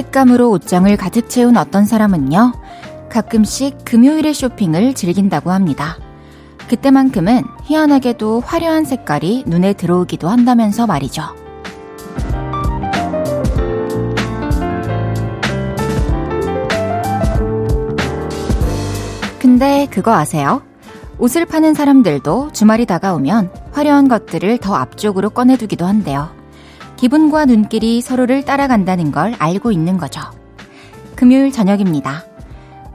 색감으로 옷장을 가득 채운 어떤 사람은요, 가끔씩 금요일의 쇼핑을 즐긴다고 합니다. 그때만큼은 희한하게도 화려한 색깔이 눈에 들어오기도 한다면서 말이죠. 근데 그거 아세요? 옷을 파는 사람들도 주말이 다가오면 화려한 것들을 더 앞쪽으로 꺼내두기도 한대요. 기분과 눈길이 서로를 따라간다는 걸 알고 있는 거죠. 금요일 저녁입니다.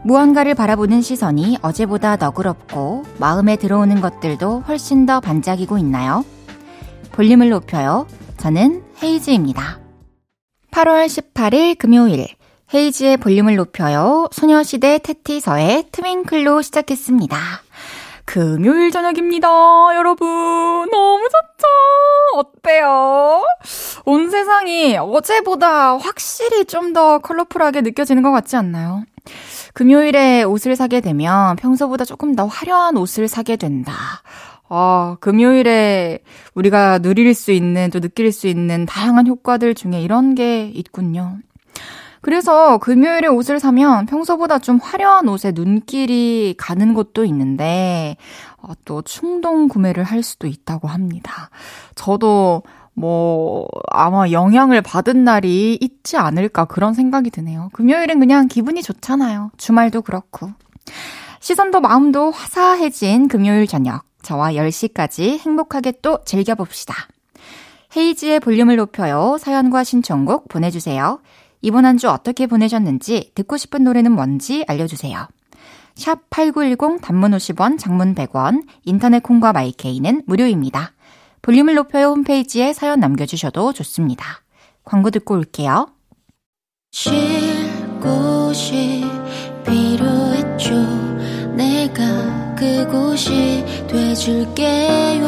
무언가를 바라보는 시선이 어제보다 너그럽고 마음에 들어오는 것들도 훨씬 더 반짝이고 있나요? 볼륨을 높여요. 저는 헤이즈입니다. 8월 18일 금요일 헤이즈의 볼륨을 높여요. 소녀시대 테티서의 트윙클로 시작했습니다. 금요일 저녁입니다, 여러분. 너무 좋죠? 어때요? 온 세상이 어제보다 확실히 좀 더 컬러풀하게 느껴지는 것 같지 않나요? 금요일에 옷을 사게 되면 평소보다 조금 더 화려한 옷을 사게 된다. 어, 금요일에 우리가 누릴 수 있는, 또 느낄 수 있는 다양한 효과들 중에 이런 게 있군요. 그래서 금요일에 옷을 사면 평소보다 좀 화려한 옷에 눈길이 가는 곳도 있는데, 어, 또 충동 구매를 할 수도 있다고 합니다. 저도 뭐, 아마 영향을 받은 날이 있지 않을까 그런 생각이 드네요. 금요일은 그냥 기분이 좋잖아요. 주말도 그렇고. 시선도 마음도 화사해진 금요일 저녁. 저와 10시까지 행복하게 또 즐겨봅시다. 헤이지의 볼륨을 높여요. 사연과 신청곡 보내주세요. 이번 한 주 어떻게 보내셨는지 듣고 싶은 노래는 뭔지 알려주세요. 샵 8910 단문 50원, 장문 100원, 인터넷 콩과 마이케이는 무료입니다. 볼륨을 높여요 홈페이지에 사연 남겨주셔도 좋습니다. 광고 듣고 올게요. 쉴 곳이 필요했죠. 내가 그곳이 돼줄게요.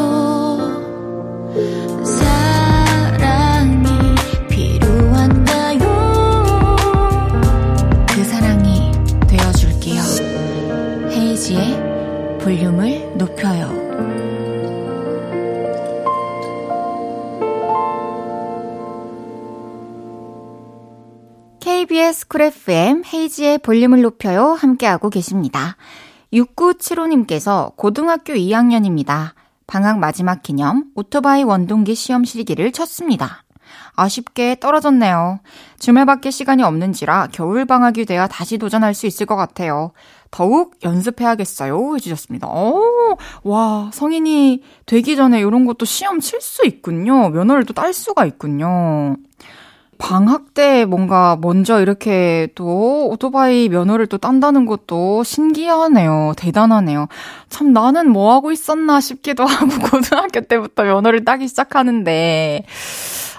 볼륨을 높여요. KBS 쿨 FM 헤이지의 볼륨을 높여요 함께하고 계십니다. 6975님께서 고등학교 2학년입니다. 방학 마지막 기념 오토바이 원동기 시험 실기를 쳤습니다. 아쉽게 떨어졌네요. 주말밖에 시간이 없는지라 겨울방학이 돼야 다시 도전할 수 있을 것 같아요. 더욱 연습해야겠어요. 해주셨습니다. 오, 와, 성인이 되기 전에 이런 것도 시험 칠 수 있군요. 면허를 또 딸 수가 있군요. 방학 때 뭔가 먼저 이렇게 또 오토바이 면허를 또 딴다는 것도 신기하네요. 대단하네요. 참 나는 뭐 하고 있었나 싶기도 하고 고등학교 때부터 면허를 따기 시작하는데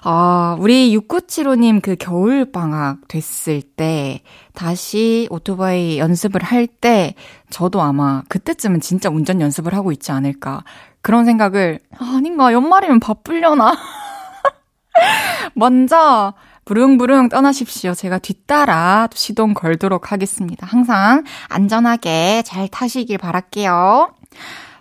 아, 우리 6975님 그 겨울방학 됐을 때, 다시 오토바이 연습을 할 때, 저도 아마 그때쯤은 진짜 운전 연습을 하고 있지 않을까. 그런 생각을, 아, 아닌가, 연말이면 바쁠려나. 먼저, 부릉부릉 떠나십시오. 제가 뒤따라 시동 걸도록 하겠습니다. 항상 안전하게 잘 타시길 바랄게요.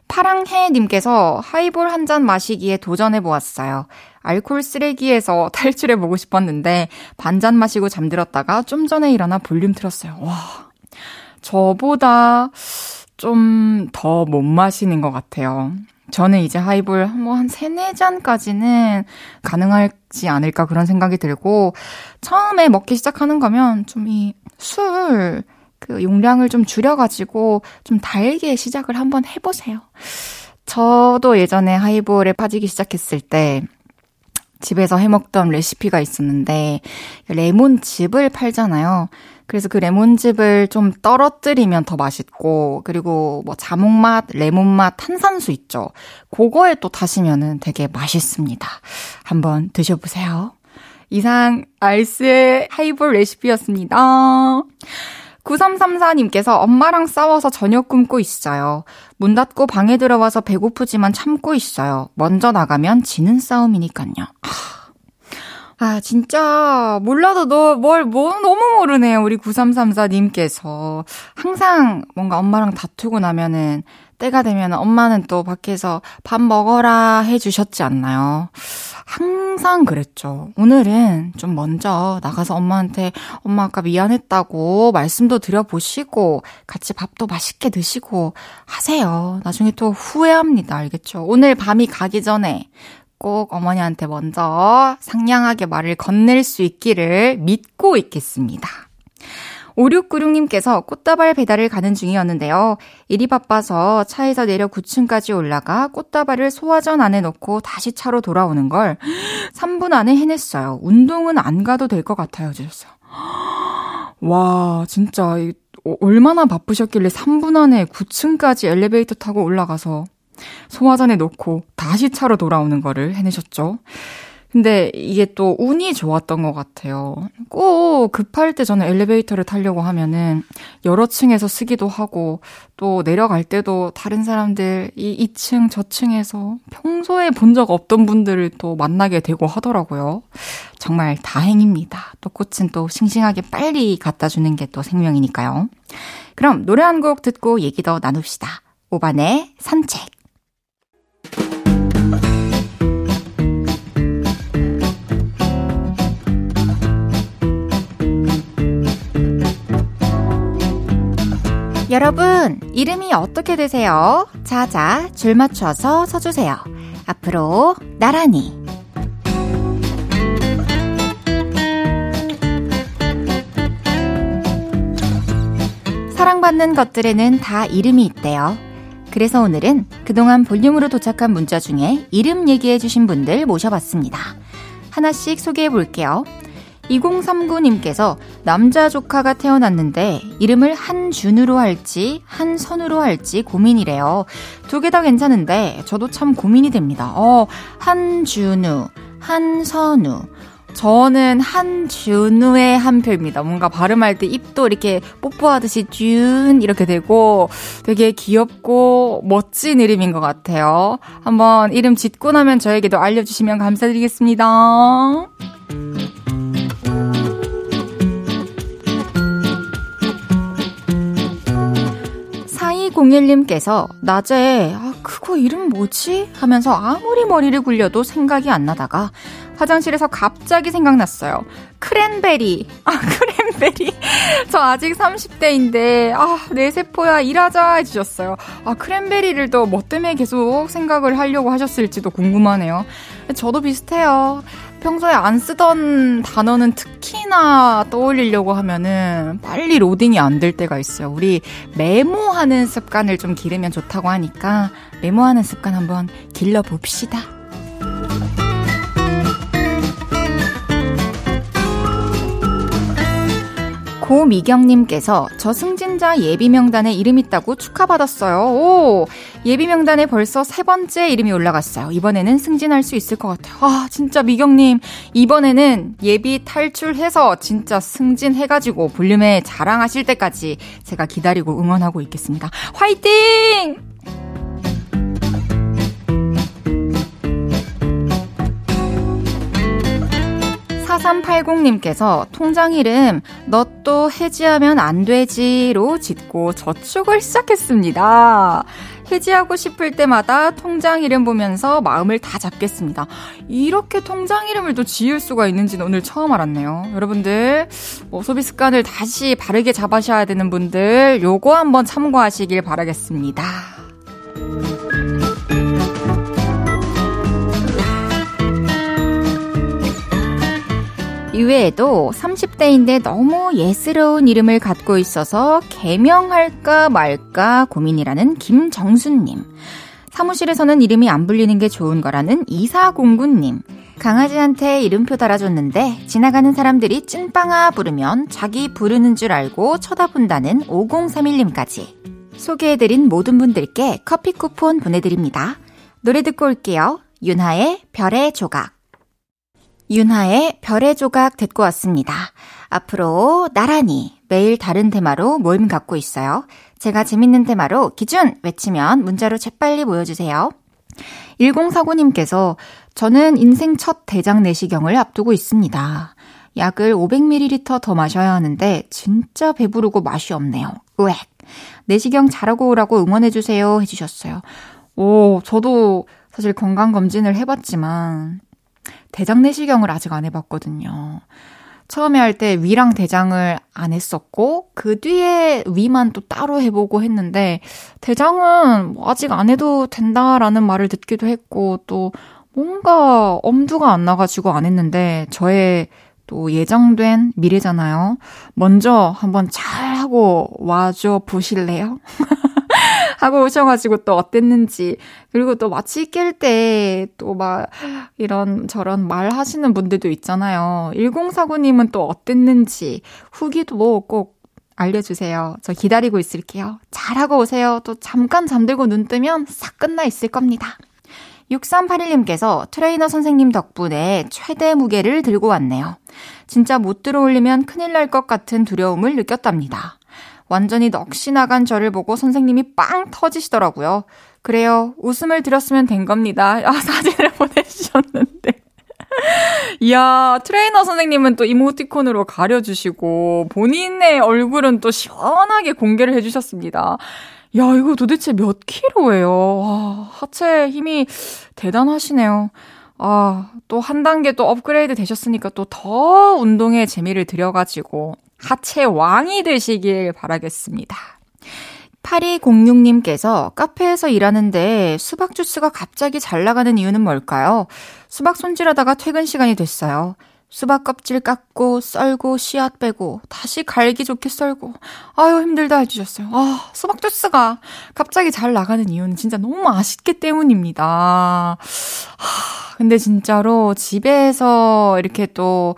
파랑해님께서 하이볼 한 잔 마시기에 도전해보았어요. 알콜 쓰레기에서 탈출해보고 싶었는데 반잔 마시고 잠들었다가 좀 전에 일어나 볼륨 틀었어요. 와. 저보다 좀 더 못 마시는 것 같아요. 저는 이제 하이볼 뭐한 3, 4잔까지는 가능하지 않을까 그런 생각이 들고, 처음에 먹기 시작하는 거면 좀 이 술, 그 용량을 좀 줄여가지고 좀 달게 시작을 한번 해보세요. 저도 예전에 하이볼에 빠지기 시작했을 때 집에서 해먹던 레시피가 있었는데 레몬즙을 팔잖아요. 그래서 그 레몬즙을 좀 떨어뜨리면 더 맛있고 그리고 뭐 자몽맛, 레몬맛, 탄산수 있죠. 그거에 또 타시면은 되게 맛있습니다. 한번 드셔보세요. 이상 알스의 하이볼 레시피였습니다. 9334님께서 엄마랑 싸워서 저녁 굶고 있어요. 문 닫고 방에 들어와서 배고프지만 참고 있어요. 먼저 나가면 지는 싸움이니까요. 아, 진짜, 몰라도 너, 뭘, 뭐, 너무 모르네요. 우리 9334님께서. 항상 뭔가 엄마랑 다투고 나면은, 때가 되면 엄마는 또 밖에서 밥 먹어라 해주셨지 않나요? 항상 그랬죠. 오늘은 좀 먼저 나가서 엄마한테 엄마 아까 미안했다고 말씀도 드려보시고 같이 밥도 맛있게 드시고 하세요. 나중에 또 후회합니다. 알겠죠? 오늘 밤이 가기 전에 꼭 어머니한테 먼저 상냥하게 말을 건넬 수 있기를 믿고 있겠습니다. 5696님께서 꽃다발 배달을 가는 중이었는데요. 일이 바빠서 차에서 내려 9층까지 올라가 꽃다발을 소화전 안에 넣고 다시 차로 돌아오는 걸 3분 안에 해냈어요. 운동은 안 가도 될 것 같아요. 주셨어요. 와, 진짜, 얼마나 바쁘셨길래 3분 안에 9층까지 엘리베이터 타고 올라가서 소화전에 넣고 다시 차로 돌아오는 거를 해내셨죠. 근데 이게 또 운이 좋았던 것 같아요. 꼭 급할 때 저는 엘리베이터를 타려고 하면은 여러 층에서 쓰기도 하고 또 내려갈 때도 다른 사람들 이 2층 저층에서 평소에 본 적 없던 분들을 또 만나게 되고 하더라고요. 정말 다행입니다. 또 꽃은 또 싱싱하게 빨리 갖다 주는 게 또 생명이니까요. 그럼 노래 한 곡 듣고 얘기 더 나눕시다. 오반의 산책. 여러분, 이름이 어떻게 되세요? 자자, 줄 맞춰서 서주세요. 앞으로, 나란히. 사랑받는 것들에는 다 이름이 있대요. 그래서 오늘은 그동안 볼륨으로 도착한 문자 중에 이름 얘기해주신 분들 모셔봤습니다. 하나씩 소개해 볼게요. 2039님께서 남자 조카가 태어났는데 이름을 한준으로 할지 한선으로 할지 고민이래요. 두 개 다 괜찮은데 저도 참 고민이 됩니다. 어, 한준우, 한선우. 저는 한준우의 한 표입니다. 뭔가 발음할 때 입도 이렇게 뽀뽀하듯이 준 이렇게 되고 되게 귀엽고 멋진 이름인 것 같아요. 한번 이름 짓고 나면 저에게도 알려주시면 감사드리겠습니다. 0201님께서 낮에 아 그거 이름 뭐지? 하면서 아무리 머리를 굴려도 생각이 안 나다가 화장실에서 갑자기 생각났어요. 크랜베리. 아, 크랜베리. 저 아직 30대인데, 아, 내 세포야, 일하자 해주셨어요. 아, 크랜베리를 또 뭐 때문에 계속 생각을 하려고 하셨을지도 궁금하네요. 저도 비슷해요. 평소에 안 쓰던 단어는 특히나 떠올리려고 하면은 빨리 로딩이 안 될 때가 있어요. 우리 메모하는 습관을 좀 기르면 좋다고 하니까 메모하는 습관 한번 길러봅시다. 고미경님께서 저 승진자 예비명단에 이름 있다고 축하받았어요. 오! 예비명단에 벌써 세 번째 이름이 올라갔어요. 이번에는 승진할 수 있을 것 같아요. 아, 진짜 미경님. 이번에는 예비 탈출해서 진짜 승진해가지고 볼륨에 자랑하실 때까지 제가 기다리고 응원하고 있겠습니다. 화이팅! 4380님께서 통장 이름 너 또 해지하면 안 되지로 짓고 저축을 시작했습니다. 해지하고 싶을 때마다 통장 이름 보면서 마음을 다 잡겠습니다. 이렇게 통장 이름을 또 지을 수가 있는지는 오늘 처음 알았네요. 여러분들, 뭐 소비 습관을 다시 바르게 잡으셔야 되는 분들, 요거 한번 참고하시길 바라겠습니다. 이외에도 30대인데 너무 예스러운 이름을 갖고 있어서 개명할까 말까 고민이라는 김정순님. 사무실에서는 이름이 안 불리는 게 좋은 거라는 이사공구님. 강아지한테 이름표 달아줬는데 지나가는 사람들이 찐빵아 부르면 자기 부르는 줄 알고 쳐다본다는 5031님까지. 소개해드린 모든 분들께 커피 쿠폰 보내드립니다. 노래 듣고 올게요. 윤하의 별의 조각. 윤하의 별의 조각 듣고 왔습니다. 앞으로 나란히 매일 다른 테마로 모임 갖고 있어요. 제가 재밌는 테마로 기준 외치면 문자로 재빨리 모여주세요. 1049님께서 저는 인생 첫 대장 내시경을 앞두고 있습니다. 약을 500ml 더 마셔야 하는데 진짜 배부르고 맛이 없네요. 으액. 내시경 잘하고 오라고 응원해주세요 해주셨어요. 오, 저도 사실 건강검진을 해봤지만 대장 내시경을 아직 안 해봤거든요. 처음에 할 때 위랑 대장을 안 했었고, 그 뒤에 위만 또 따로 해보고 했는데, 대장은 뭐 아직 안 해도 된다라는 말을 듣기도 했고, 또 뭔가 엄두가 안 나가지고 안 했는데, 저의 또 예정된 미래잖아요. 먼저 한번 잘 하고 와줘 보실래요? 하고 오셔가지고 또 어땠는지. 그리고 또 마취 깰 때 또 막 이런 저런 말 하시는 분들도 있잖아요. 1049님은 또 어땠는지 후기도 꼭 알려주세요. 저 기다리고 있을게요. 잘하고 오세요. 또 잠깐 잠들고 눈 뜨면 싹 끝나 있을 겁니다. 6381님께서 트레이너 선생님 덕분에 최대 무게를 들고 왔네요. 진짜 못 들어올리면 큰일 날 것 같은 두려움을 느꼈답니다. 완전히 넋이 나간 저를 보고 선생님이 빵 터지시더라고요. 그래요. 웃음을 드렸으면 된 겁니다. 아, 사진을 보내주셨는데. 이야, 트레이너 선생님은 또 이모티콘으로 가려주시고, 본인의 얼굴은 또 시원하게 공개를 해주셨습니다. 야, 이거 도대체 몇 킬로예요? 와, 하체 힘이 대단하시네요. 아, 또 한 단계 또 업그레이드 되셨으니까 또 더 운동에 재미를 들여가지고 하체 왕이 되시길 바라겠습니다. 8206님께서 카페에서 일하는데 수박 주스가 갑자기 잘 나가는 이유는 뭘까요? 수박 손질하다가 퇴근 시간이 됐어요. 수박 껍질 깎고 썰고 씨앗 빼고 다시 갈기 좋게 썰고 아유 힘들다 해주셨어요. 아 수박 주스가 갑자기 잘 나가는 이유는 진짜 너무 맛있기 때문입니다. 하, 근데 진짜로 집에서 이렇게 또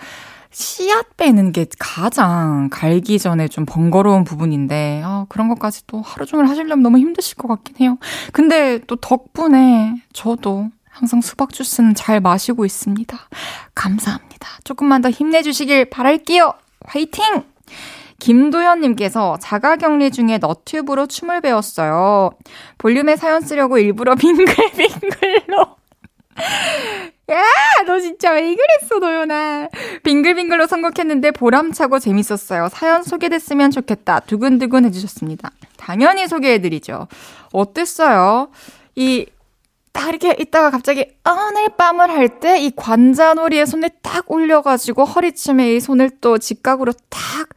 씨앗 빼는 게 가장 갈기 전에 좀 번거로운 부분인데, 아, 그런 것까지 또 하루 종일 하시려면 너무 힘드실 것 같긴 해요. 근데 또 덕분에 저도 항상 수박 주스는 잘 마시고 있습니다. 감사합니다. 조금만 더 힘내주시길 바랄게요. 화이팅! 김도현님께서 자가 격리 중에 너튜브로 춤을 배웠어요. 볼륨에 사연 쓰려고 일부러 빙글빙글로 야, 너 진짜 왜 그랬어, 도연아. 빙글빙글로 선곡했는데 보람차고 재밌었어요. 사연 소개됐으면 좋겠다. 두근두근 해주셨습니다. 당연히 소개해드리죠. 어땠어요? 이, 딱 이렇게 있다가 갑자기 오늘 밤을 할 때 이 관자놀이에 손을 딱 올려가지고 허리춤에 이 손을 또 직각으로 탁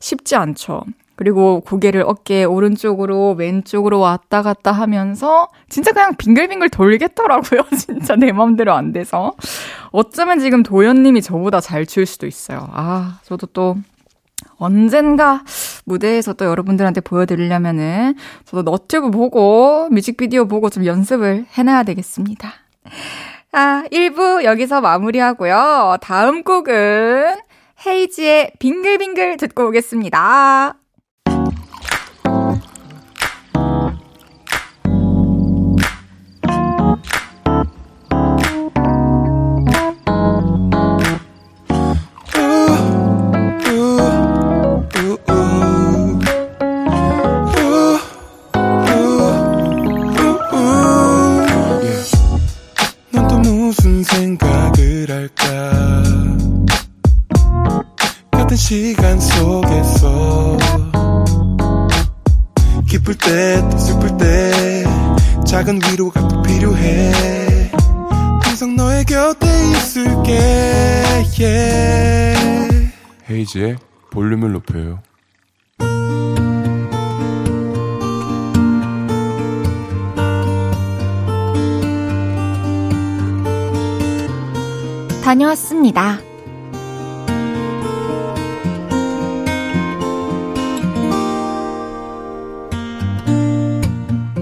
쉽지 않죠. 그리고 고개를 어깨 오른쪽으로 왼쪽으로 왔다 갔다 하면서 진짜 그냥 빙글빙글 돌겠더라고요. 진짜 내 맘대로 안 돼서. 어쩌면 지금 도현님이 저보다 잘 출 수도 있어요. 아, 저도 또 언젠가 무대에서 또 여러분들한테 보여드리려면은 저도 너튜브 보고 뮤직비디오 보고 좀 연습을 해놔야 되겠습니다. 아, 1부 여기서 마무리하고요. 다음 곡은 헤이지의 빙글빙글 듣고 오겠습니다. 헤이지의 볼륨을 높여요 다녀왔습니다.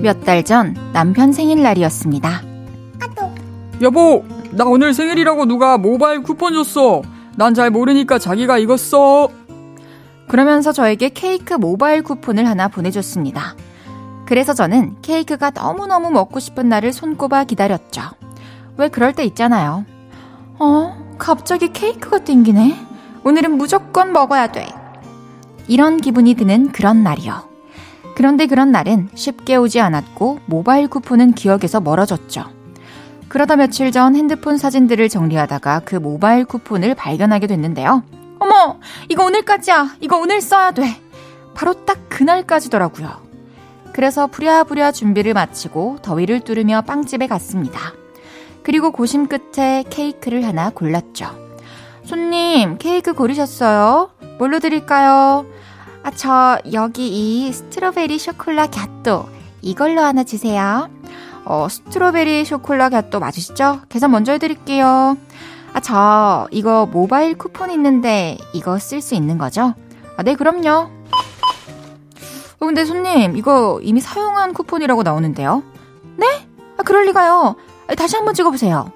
몇 달 전 남편 생일날이었습니다. 여보, 나 오늘 생일이라고 누가 모바일 쿠폰 줬어. 난 잘 모르니까 자기가 써. 그러면서 저에게 케이크 모바일 쿠폰을 하나 보내줬습니다. 그래서 저는 케이크가 너무너무 먹고 싶은 날을 손꼽아 기다렸죠. 왜 그럴 때 있잖아요. 어, 갑자기 케이크가 땡기네. 오늘은 무조건 먹어야 돼. 이런 기분이 드는 그런 날이요. 그런데 그런 날은 쉽게 오지 않았고 모바일 쿠폰은 기억에서 멀어졌죠. 그러다 며칠 전 핸드폰 사진들을 정리하다가 그 모바일 쿠폰을 발견하게 됐는데요. 어머! 이거 오늘까지야! 이거 오늘 써야 돼! 바로 딱 그날까지더라고요. 그래서 부랴부랴 준비를 마치고 더위를 뚫으며 빵집에 갔습니다. 그리고 고심 끝에 케이크를 하나 골랐죠. 손님, 케이크 고르셨어요? 뭘로 드릴까요? 아, 저, 여기 이 스트로베리 쇼콜라 갸또 이걸로 하나 주세요. 어, 스트로베리 쇼콜라 갸또 맞으시죠? 계산 먼저 해드릴게요. 아, 저, 이거 모바일 쿠폰 있는데 이거 쓸 수 있는 거죠? 아, 네, 그럼요. 어, 근데 손님, 이거 이미 사용한 쿠폰이라고 나오는데요? 네? 아, 그럴리가요. 아, 다시 한번 찍어보세요.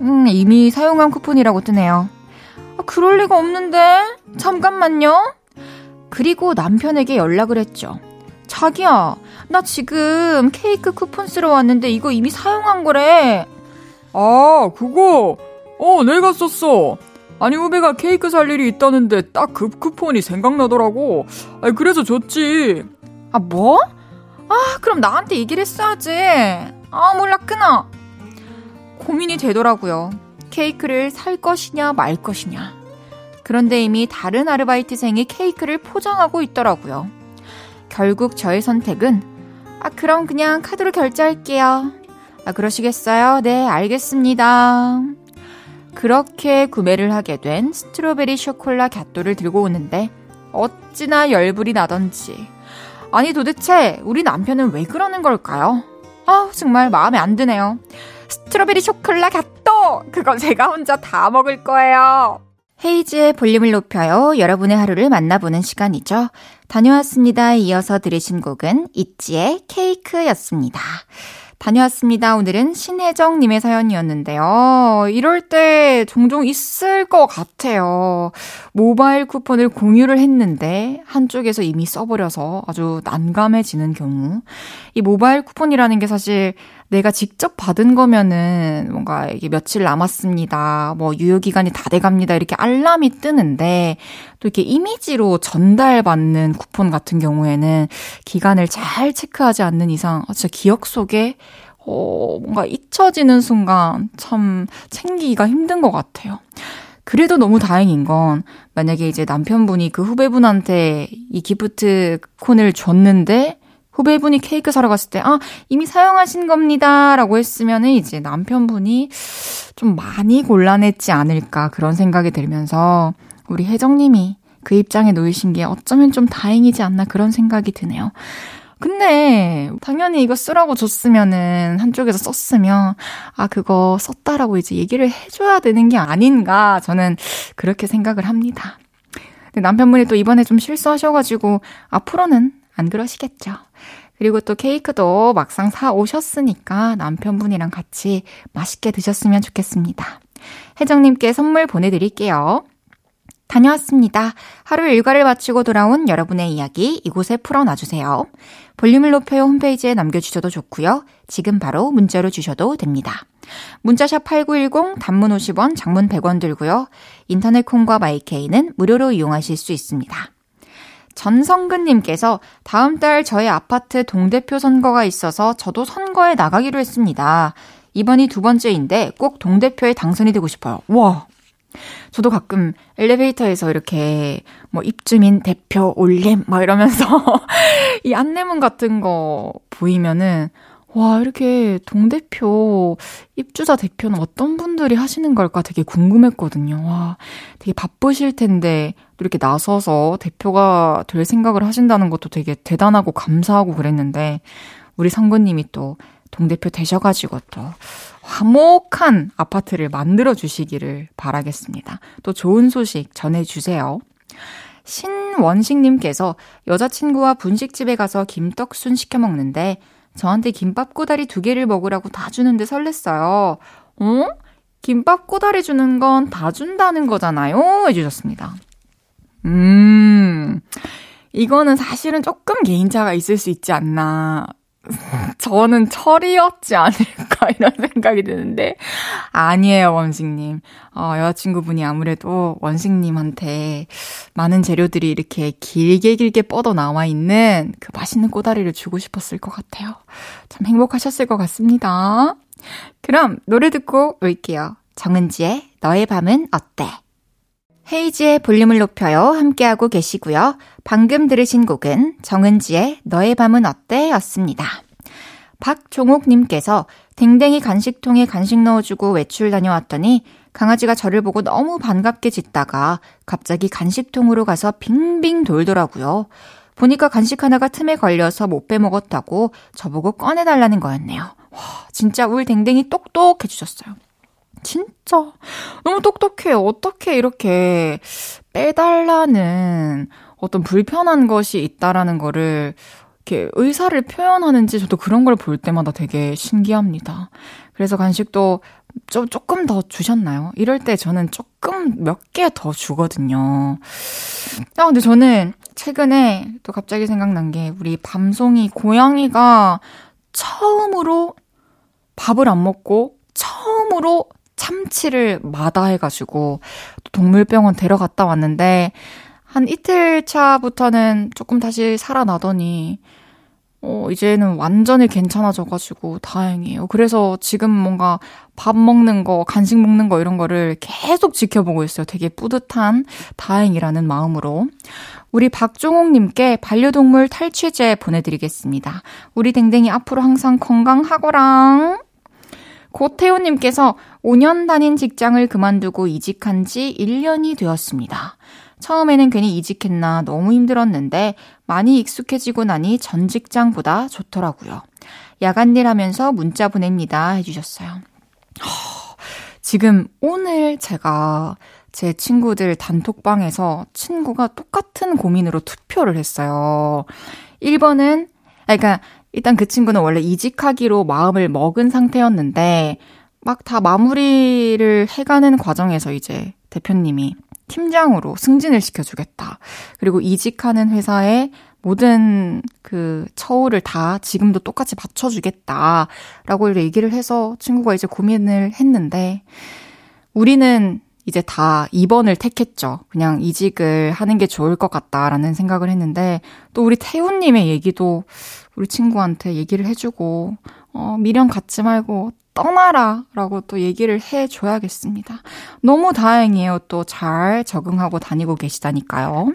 음, 이미 사용한 쿠폰이라고 뜨네요. 아, 그럴 리가 없는데? 잠깐만요. 그리고 남편에게 연락을 했죠. 자기야, 나 지금 케이크 쿠폰 쓰러 왔는데 이거 이미 사용한 거래. 아, 그거? 어, 내가 썼어. 아니, 후배가 케이크 살 일이 있다는데 딱 그 쿠폰이 생각나더라고. 아, 그래서 줬지. 아, 뭐? 아, 그럼 나한테 얘기를 했어야지. 아, 몰라, 끊어. 고민이 되더라고요. 케이크를 살 것이냐, 말 것이냐. 그런데 이미 다른 아르바이트생이 케이크를 포장하고 있더라고요. 결국 저의 선택은, 아, 그럼 그냥 카드로 결제할게요. 아, 그러시겠어요? 네, 알겠습니다. 그렇게 구매를 하게 된 스트로베리 쇼콜라 갸또를 들고 오는데, 어찌나 열불이 나던지. 아니, 도대체 우리 남편은 왜 그러는 걸까요? 아, 정말 마음에 안 드네요. 스트로베리 쇼콜라 갸또! 그건 제가 혼자 다 먹을 거예요. 헤이즈의 볼륨을 높여요. 여러분의 하루를 만나보는 시간이죠. 다녀왔습니다. 이어서 들으신 곡은 있지의 케이크였습니다. 다녀왔습니다. 오늘은 신혜정님의 사연이었는데요. 이럴 때 종종 있을 것 같아요. 모바일 쿠폰을 공유를 했는데 한쪽에서 이미 써버려서 아주 난감해지는 경우. 이 모바일 쿠폰이라는 게 사실 내가 직접 받은 거면은 뭔가 이게 며칠 남았습니다. 뭐 유효기간이 다 돼갑니다. 이렇게 알람이 뜨는데 또 이렇게 이미지로 전달받는 쿠폰 같은 경우에는 기간을 잘 체크하지 않는 이상 아, 진짜 기억 속에 어, 뭔가 잊혀지는 순간 참 챙기기가 힘든 것 같아요. 그래도 너무 다행인 건 만약에 이제 남편분이 그 후배분한테 이 기프트 콘을 줬는데 후배분이 케이크 사러 갔을 때, 아, 이미 사용하신 겁니다. 라고 했으면은 이제 남편분이 좀 많이 곤란했지 않을까 그런 생각이 들면서 우리 혜정님이 그 입장에 놓이신 게 어쩌면 좀 다행이지 않나 그런 생각이 드네요. 근데 당연히 이거 쓰라고 줬으면은 한쪽에서 썼으면 아 그거 썼다라고 이제 얘기를 해줘야 되는 게 아닌가 저는 그렇게 생각을 합니다. 근데 남편분이 또 이번에 좀 실수하셔가지고 앞으로는 안 그러시겠죠. 그리고 또 케이크도 막상 사 오셨으니까 남편분이랑 같이 맛있게 드셨으면 좋겠습니다. 혜정님께 선물 보내드릴게요. 다녀왔습니다. 하루 일과를 마치고 돌아온 여러분의 이야기 이곳에 풀어놔주세요. 볼륨을 높여요 홈페이지에 남겨주셔도 좋고요. 지금 바로 문자로 주셔도 됩니다. 문자샵 8910 단문 50원 장문 100원 들고요. 인터넷 콩과 마이케이는 무료로 이용하실 수 있습니다. 전성근님께서 다음 달 저희 아파트 동대표 선거가 있어서 저도 선거에 나가기로 했습니다. 이번이 두 번째인데 꼭 동대표에 당선이 되고 싶어요. 와. 저도 가끔 엘리베이터에서 이렇게 뭐 입주민 대표 올림 막 이러면서 이 안내문 같은 거 보이면은 와, 이렇게 동대표, 입주자 대표는 어떤 분들이 하시는 걸까 되게 궁금했거든요. 와, 되게 바쁘실 텐데, 또 이렇게 나서서 대표가 될 생각을 하신다는 것도 되게 대단하고 감사하고 그랬는데, 우리 성구님이 또 동대표 되셔가지고 또 화목한 아파트를 만들어 주시기를 바라겠습니다. 또 좋은 소식 전해주세요. 신원식님께서 여자친구와 분식집에 가서 김떡순 시켜 먹는데 저한테 김밥 꼬다리 두 개를 먹으라고 다 주는데 설렜어요. 어? 김밥 꼬다리 주는 건 다 준다는 거잖아요? 해주셨습니다. 음, 이거는 사실은 조금 개인차가 있을 수 있지 않나. 저는 철이었지 않을까 이런 생각이 드는데. 아니에요 원식님. 어, 여자친구분이 아무래도 원식님한테 많은 재료들이 이렇게 길게 길게 뻗어 나와 있는 그 맛있는 꼬다리를 주고 싶었을 것 같아요. 참 행복하셨을 것 같습니다. 그럼 노래 듣고 올게요. 정은지의 너의 밤은 어때 헤이지의 볼륨을 높여요 함께하고 계시고요 방금 들으신 곡은 정은지의 너의 밤은 어때? 였습니다. 박종옥님께서 댕댕이 간식통에 간식 넣어주고 외출 다녀왔더니 강아지가 저를 보고 너무 반갑게 짖다가 갑자기 간식통으로 가서 빙빙 돌더라고요. 보니까 간식 하나가 틈에 걸려서 못 빼먹었다고 저보고 꺼내달라는 거였네요. 와, 진짜 울 댕댕이 똑똑해주셨어요. 진짜 너무 똑똑해요. 어떻게 이렇게 빼달라는 어떤 불편한 것이 있다라는 거를 이렇게 의사를 표현하는지 저도 그런 걸 볼 때마다 되게 신기합니다. 그래서 간식도 좀 조금 더 주셨나요? 이럴 때 저는 조금 몇 개 더 주거든요. 아, 근데 저는 최근에 또 갑자기 생각난 게 우리 밤송이 고양이가 처음으로 밥을 안 먹고 처음으로 참치를 마다해가지고 동물병원 데려갔다 왔는데 한 이틀 차부터는 조금 다시 살아나더니 어, 이제는 완전히 괜찮아져가지고 다행이에요. 그래서 지금 뭔가 밥 먹는 거, 간식 먹는 거 이런 거를 계속 지켜보고 있어요. 되게 뿌듯한 다행이라는 마음으로. 우리 박종옥님께 반려동물 탈취제 보내드리겠습니다. 우리 댕댕이 앞으로 항상 건강하거랑. 고태호님께서 5년 다닌 직장을 그만두고 이직한 지 1년이 되었습니다. 처음에는 괜히 이직했나 너무 힘들었는데 많이 익숙해지고 나니 전 직장보다 좋더라고요. 야간 일 하면서 문자 보냅니다. 해주셨어요. 허, 지금 오늘 제가 제 친구들 단톡방에서 친구가 똑같은 고민으로 투표를 했어요. 1번은, 그러니까 일단 그 친구는 원래 이직하기로 마음을 먹은 상태였는데 막 다 마무리를 해가는 과정에서 이제 대표님이 팀장으로 승진을 시켜주겠다. 그리고 이직하는 회사에 모든 그 처우를 다 지금도 똑같이 맞춰주겠다. 라고 얘기를 해서 친구가 이제 고민을 했는데, 우리는 이제 다 2번을 택했죠. 그냥 이직을 하는 게 좋을 것 같다라는 생각을 했는데, 또 우리 태훈님의 얘기도 우리 친구한테 얘기를 해주고, 어, 미련 갖지 말고 떠나라 라고 또 얘기를 해줘야겠습니다. 너무 다행이에요. 또 잘 적응하고 다니고 계시다니까요.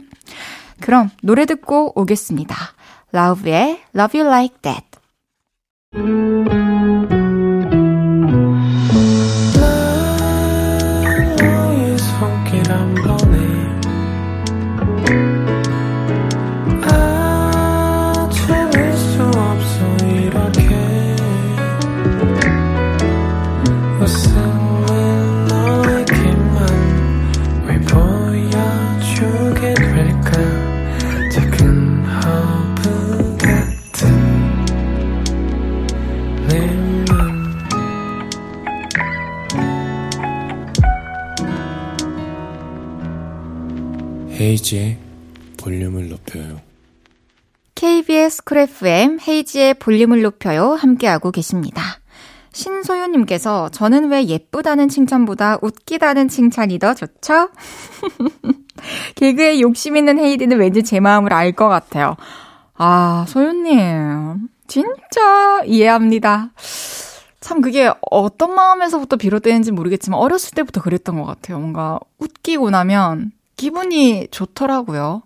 그럼 노래 듣고 오겠습니다. 라우브의 Love You Like That. 헤이지의 볼륨을 높여요. KBS 쿨 FM 헤이지의 볼륨을 높여요. 함께하고 계십니다. 신소유님께서 저는 왜 예쁘다는 칭찬보다 웃기다는 칭찬이 더 좋죠? 개그에 욕심 있는 헤이디는 왠지 제 마음을 알 것 같아요. 아, 소유님. 진짜 이해합니다. 참 그게 어떤 마음에서부터 비롯되는지 모르겠지만 어렸을 때부터 그랬던 것 같아요. 뭔가 웃기고 나면 기분이 좋더라고요.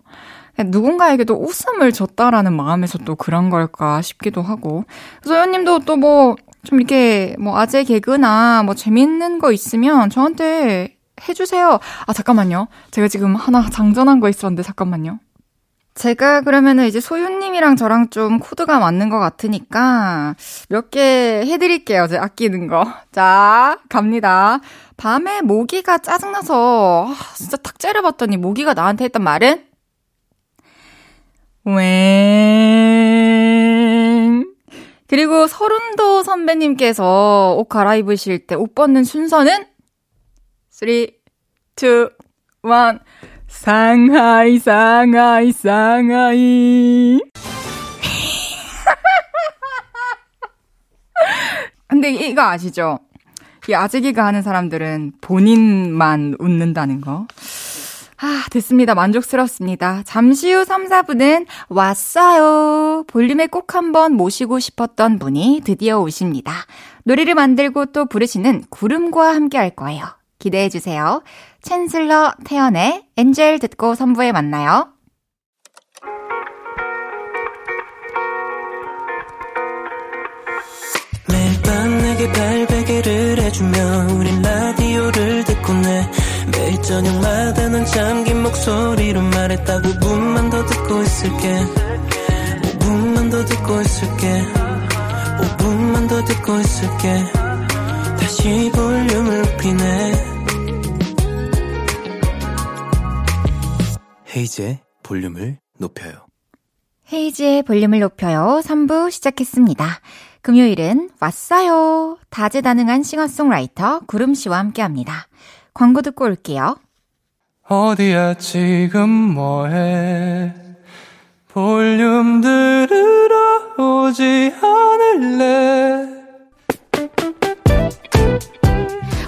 누군가에게도 웃음을 줬다라는 마음에서 또 그런 걸까 싶기도 하고. 소연님도 또 뭐, 좀 이렇게 뭐 아재 개그나 뭐 재밌는 거 있으면 저한테 해주세요. 아, 잠깐만요. 제가 지금 하나 장전한 거 있었는데, 잠깐만요. 제가 그러면은 이제 소윤님이랑 저랑 좀 코드가 맞는 것 같으니까 몇 개 해드릴게요. 제 아끼는 거. 자, 갑니다. 밤에 모기가 짜증나서 아, 진짜 탁 째려봤더니 모기가 나한테 했던 말은 웽. 그리고 서른도 선배님께서 옷 갈아입으실 때 옷 벗는 순서는 3, 2, 1 상하이 상하이 상하이 근데 이거 아시죠? 이 아재기가 하는 사람들은 본인만 웃는다는 거. 아, 됐습니다. 만족스럽습니다. 잠시 후 3, 4분은 왔어요. 볼륨에 꼭 한번 모시고 싶었던 분이 드디어 오십니다. 노래를 만들고 또 부르시는 구름과 함께 할 거예요. 기대해 주세요. 챈슬러 태연의 엔젤 듣고 선부에 만나요. 너에게 발베개를 해주며 우린 라디오를 듣고 내 매일 저녁마다 넌 잠긴 목소리로 말했다 5분만 더 듣고 있을게. 5분만 더 듣고 있을게. 5분만 더 듣고 있을게. 다시 볼륨을 높이네 헤이즈의 볼륨을 높여요 헤이지의 볼륨을 높여요. 3부 시작했습니다. 금요일은 왔어요. 다재다능한 싱어송라이터 구름 씨와 함께 합니다. 광고 듣고 올게요. 어디야 지금 뭐해 볼륨 들으러 오지 않을래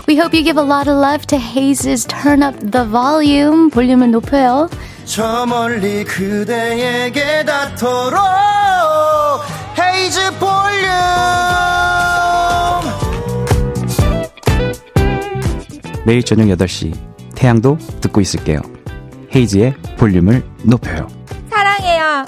We hope you give a lot of love to Haze's Turn Up the Volume. 볼륨을 높여요. 저 멀리 그대에게 닿도록 헤이즈 볼륨 매일 저녁 8시 태양도 듣고 있을게요. 헤이지의 볼륨을 높여요. 사랑해요.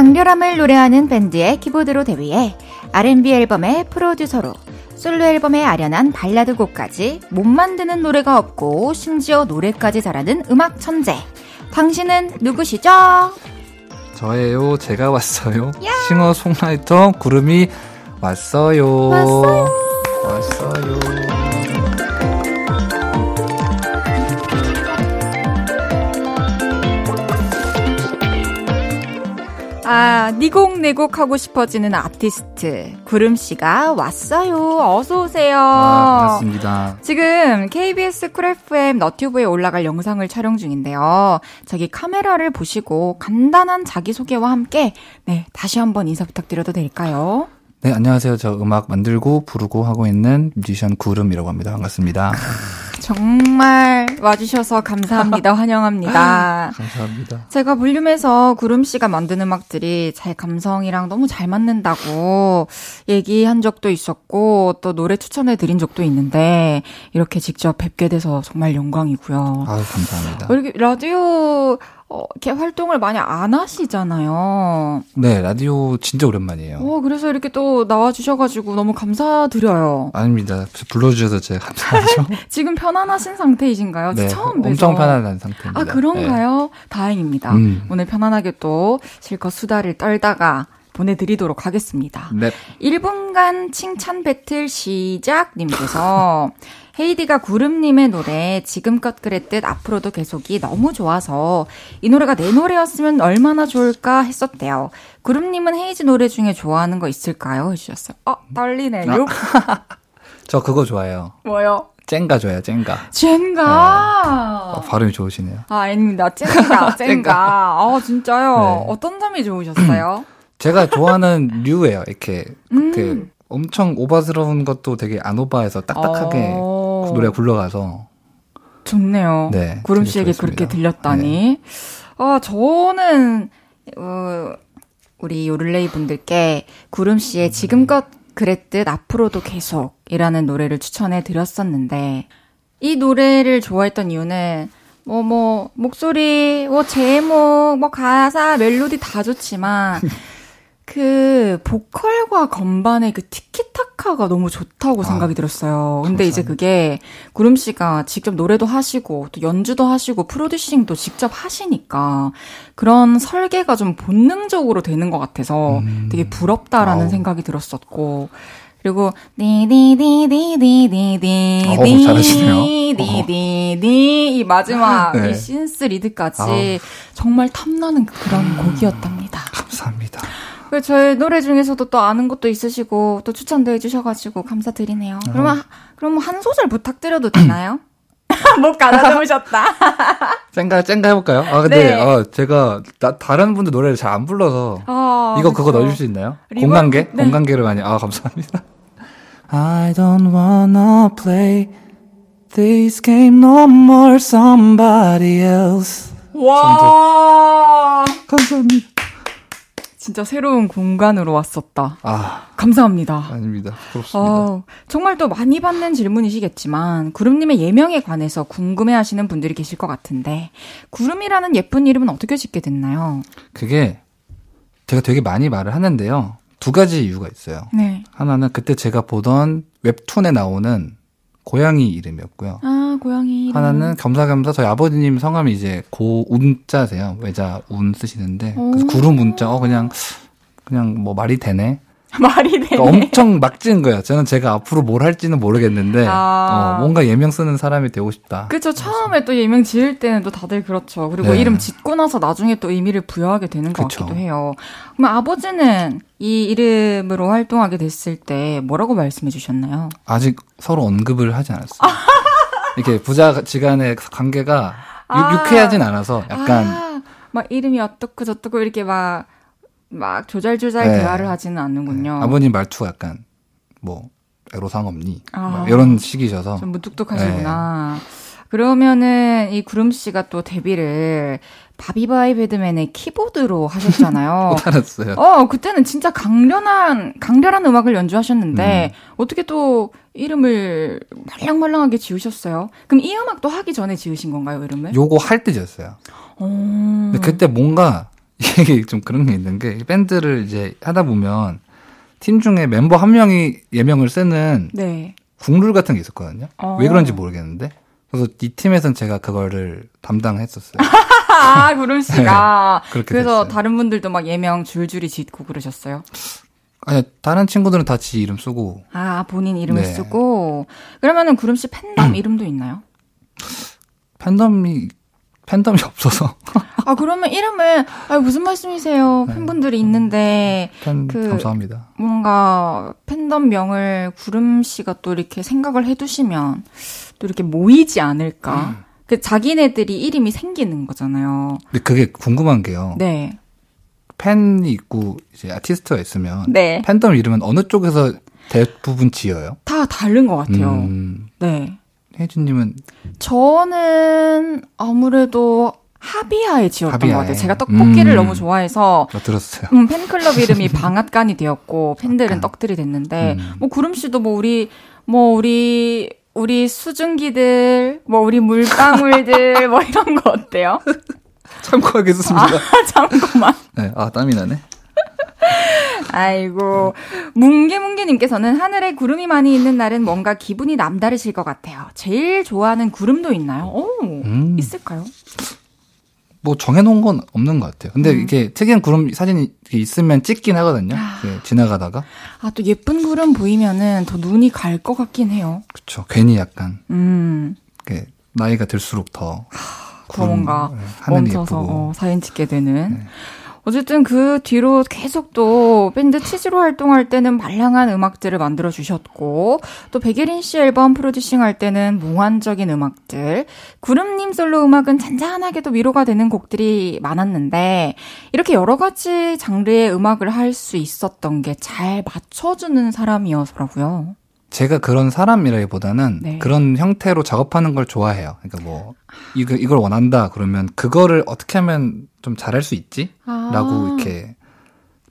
강렬함을 노래하는 밴드의 키보드로 데뷔해 R&B 앨범의 프로듀서로 솔로 앨범의 아련한 발라드 곡까지 못 만드는 노래가 없고 심지어 노래까지 잘하는 음악 천재. 당신은 누구시죠? 저예요. 제가 왔어요. 싱어 송라이터 구름이 왔어요. 왔어요. 왔어요. 아, 니곡 내곡 하고 싶어지는 아티스트 구름 씨가 왔어요. 어서 오세요. 아, 반갑습니다. 지금 KBS Cool FM 너튜브에 올라갈 영상을 촬영 중인데요. 저기 카메라를 보시고 간단한 자기 소개와 함께 네, 다시 한번 인사 부탁드려도 될까요? 네, 안녕하세요. 저 음악 만들고 부르고 하고 있는 뮤지션 구름이라고 합니다. 반갑습니다. 정말 와주셔서 감사합니다. 환영합니다. 감사합니다. 제가 볼륨에서 구름 씨가 만든 음악들이 제 감성이랑 너무 잘 맞는다고 얘기한 적도 있었고 또 노래 추천해 드린 적도 있는데 이렇게 직접 뵙게 돼서 정말 영광이고요. 아유, 감사합니다. 이렇게 라디오 어, 이렇게 활동을 많이 안 하시잖아요. 네, 라디오 진짜 오랜만이에요. 어, 그래서 이렇게 또 나와주셔가지고 너무 감사드려요. 아닙니다. 불러주셔서 제가 감사하죠. 지금 편안하신 상태이신가요? 네, 처음 뵈서. 엄청 편안한 상태입니다. 아, 그런가요? 다행입니다. 음. 오늘 편안하게 또 실컷 수다를 떨다가 보내드리도록 하겠습니다. 네. 1분간 칭찬 배틀 시작 님께서 헤이디가 구름님의 노래 지금껏 그랬듯 앞으로도 계속이 너무 좋아서 이 노래가 내 노래였으면 얼마나 좋을까 했었대요. 구름님은 헤이지 노래 중에 좋아하는 거 있을까요? 해주셨어요. 어, 떨리네요. 저 그거 좋아해요. 뭐요? 쨍가 좋아해요, 쨍가. 젠가. 어, 발음이 좋으시네요. 아, 아닙니다. 젠가, 젠가. 아, 진짜요? 네. 어떤 점이 좋으셨어요? 제가 좋아하는 류예요. 이렇게 음. 그 엄청 오바스러운 것도 되게 안 오바해서 딱딱하게 어. 그 노래가 굴러가서 좋네요. 네, 구름 씨에게. 네. 그렇게 들렸다니. 아, 저는, 어, 우리 요를레이 분들께 구름 씨의 지금껏 그랬듯 앞으로도 계속이라는 노래를 추천해 드렸었는데, 이 노래를 좋아했던 이유는, 뭐, 뭐, 목소리, 뭐, 제목, 뭐, 가사, 멜로디 다 좋지만, 그, 보컬과 건반의 그 티키타카가 너무 좋다고 아, 생각이 들었어요. 근데 이제 그게 구름 씨가 직접 노래도 하시고, 또 연주도 하시고, 프로듀싱도 직접 하시니까, 그런 설계가 좀 본능적으로 되는 것 같아서 되게 부럽다라는 음. 아우. 생각이 들었었고, 그리고 디디디디디디디. 디디디디 이 마지막 네. 이 신스 리드까지 아우. 정말 탐나는 그런 곡이었답니다. 감사합니다. 그리고 저희 노래 중에서도 또 아는 것도 있으시고 또 추천도 해주셔가지고 감사드리네요. 그러면 그럼 한 소절 부탁드려도 되나요? 목 가다듬으셨다. 쨍가 쨍가 해볼까요? 아 근데 네. 어, 제가 나, 다른 분들 노래를 잘 안 불러서 아, 이거 그거. 넣어줄 수 있나요? reverb? 공간계? 네. 공간계를 많이 아 감사합니다. I don't wanna play this game no more somebody else. 와 감사합니다. 진짜 새로운 공간으로 왔었다. 아, 감사합니다. 아닙니다. 부럽습니다. 어, 정말 또 많이 받는 질문이시겠지만 구름님의 예명에 관해서 궁금해 하시는 분들이 계실 것 같은데 구름이라는 예쁜 이름은 어떻게 짓게 됐나요? 그게 제가 되게 많이 말을 하는데요. 두 가지 이유가 있어요. 네. 하나는 그때 제가 보던 웹툰에 나오는 고양이 이름이었고요. 아 고양이. 하나는 겸사겸사 저희 아버님 성함이 이제 고운자세요. 외자 운 쓰시는데 그래서 오. 구름 운자 어 그냥 그냥 뭐 말이 되네. 말이 되네. 그러니까 엄청 막 지은 거예요. 저는 제가 앞으로 뭘 할지는 모르겠는데 아. 어, 뭔가 예명 쓰는 사람이 되고 싶다. 그쵸 처음에 또 예명 지을 때는 또 다들 그렇죠. 그리고 네. 이름 짓고 나서 나중에 또 의미를 부여하게 되는 것 그쵸. 같기도 해요. 그럼 아버지는 이 이름으로 활동하게 됐을 때 뭐라고 말씀해 주셨나요? 아직 서로 언급을 하지 않았어요. 이렇게 부자지간의 관계가 유- 아. 유쾌하진 않아서 약간 아, 막 이름이 어떻고 저떻고 이렇게 막, 막 조잘조잘 네. 대화를 하지는 않는군요. 아버님 말투가 약간 뭐 애로사항 없니? 아. 막 이런 식이셔서 좀 무뚝뚝하시구나. 그러면은 이 구름 씨가 또 데뷔를 바비바이 배드맨의 키보드로 하셨잖아요. 못 알았어요. 어, 그때는 진짜 강렬한, 강렬한 음악을 연주하셨는데, 어떻게 또 이름을 말랑말랑하게 지으셨어요? 그럼 이 음악도 하기 전에 지으신 건가요, 이름을? 요거 할때 졌어요. 어. 근데 그때 뭔가 이게 좀 그런 게 있는 게 밴드를 이제 하다 보면 팀 중에 멤버 한 명이 예명을 쓰는 네. 국룰 같은 게 있었거든요. 어. 왜 그런지 모르겠는데. 그래서 이 팀에선 제가 그거를 담당했었어요. 아, 구름 씨가. 네, 그래서 됐어요. 다른 분들도 막 예명 줄줄이 짓고 그러셨어요? 아니 다른 친구들은 다 지 이름 쓰고 아, 본인 이름을 네. 쓰고. 그러면은 구름 씨 팬덤 이름도 있나요? 팬덤이 팬덤이 없어서 아, 그러면 이름을, 아, 무슨 말씀이세요? 팬분들이 있는데, 팬 그- 감사합니다. 뭔가 팬덤 명을 구름 씨가 또 이렇게 생각을 해두시면 또 이렇게 모이지 않을까. 그 자기네들이 이름이 생기는 거잖아요. 근데 그게 궁금한 게요. 네. 팬이 있고 이제 아티스트가 있으면 네. 팬덤 이름은 어느 쪽에서 대부분 지어요? 다 다른 것 같아요. 음, 네. 혜준님은 저는 아무래도 하비아에 지었던 하비아에. 것 같아요. 제가 떡볶이를 음. 너무 좋아해서 저 들었어요. 음, 팬클럽 이름이 방앗간이 되었고 팬들은. 떡들이 됐는데 음. 뭐 구름 씨도 뭐 우리 뭐 우리 우리 수증기들 뭐 우리 물방울들 뭐 이런 거 어때요? 참고하겠습니다. 잠깐만. 네, 아 땀이 나네. 아이고 뭉게뭉게님께서는 하늘에 구름이 많이 있는 날은 뭔가 기분이 남다르실 것 같아요. 제일 좋아하는 구름도 있나요? 오 음. 있을까요? 뭐 정해놓은 건 없는 것 같아요. 근데 음. 이게 특이한 구름 사진이 있으면 찍긴 하거든요. 아. 지나가다가 아 또 예쁜 구름 보이면은 더 눈이 갈 것 같긴 해요. 그쵸. 괜히 약간 음. 나이가 들수록 더더 뭔가 네, 하늘이 멈춰서 예쁘고 어, 사진 찍게 되는. 네. 어쨌든 그 뒤로 계속 또 밴드 치즈로 활동할 때는 말랑한 음악들을 만들어 주셨고 또 백예린 씨 앨범 프로듀싱 할 때는 몽환적인 음악들, 구름님 솔로 음악은 잔잔하게도 위로가 되는 곡들이 많았는데 이렇게 여러 가지 장르의 음악을 할 수 있었던 게 잘 맞춰주는 사람이어서라고요. 제가 그런 사람이라기보다는 네. 그런 형태로 작업하는 걸 좋아해요. 그러니까 뭐 이거 이걸 원한다 그러면 그거를 어떻게 하면 좀 잘할 수 있지? 아. 라고 이렇게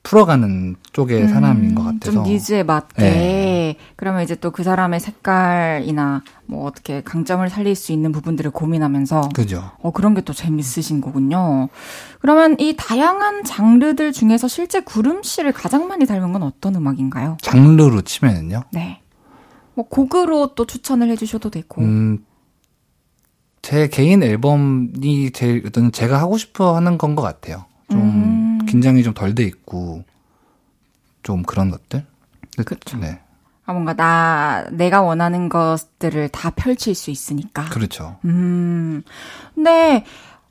풀어가는 쪽의 사람인 것 같아서 음, 좀 니즈에 맞게. 네. 그러면 이제 또 그 사람의 색깔이나 뭐 어떻게 강점을 살릴 수 있는 부분들을 고민하면서 그죠. 어, 그런 게 또 재밌으신 거군요. 그러면 이 다양한 장르들 중에서 실제 구름 씨를 가장 많이 닮은 건 어떤 음악인가요? 장르로 치면은요. 네. 뭐 곡으로 또 추천을 해주셔도 되고. 음, 제 개인 앨범이 제일 일단 제가 하고 싶어 하는 건 것 같아요. 좀 음. 긴장이 좀 덜 돼 있고 좀 그런 것들. 그쵸. 네, 아, 뭔가 나, 내가 원하는 것들을 다 펼칠 수 있으니까. 그렇죠. 음. 근데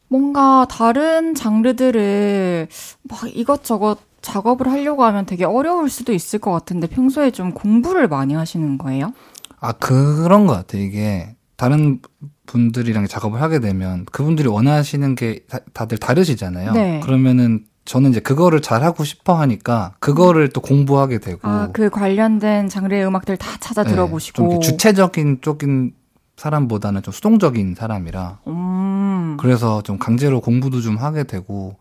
뭔가 다른 장르들을 막 이것저것 작업을 하려고 하면 되게 어려울 수도 있을 것 같은데 평소에 좀 공부를 많이 하시는 거예요? 아 그런 것 같아요. 이게 다른 분들이랑 작업을 하게 되면 그분들이 원하시는 게 다, 다들 다르시잖아요. 네. 그러면은 저는 이제 그거를 잘 하고 싶어 하니까 그거를 또 공부하게 되고 아, 그 관련된 장르의 음악들 다 찾아 네, 들어보시고. 좀 주체적인 쪽인 사람보다는 좀 수동적인 사람이라 음. 그래서 좀 강제로 공부도 좀 하게 되고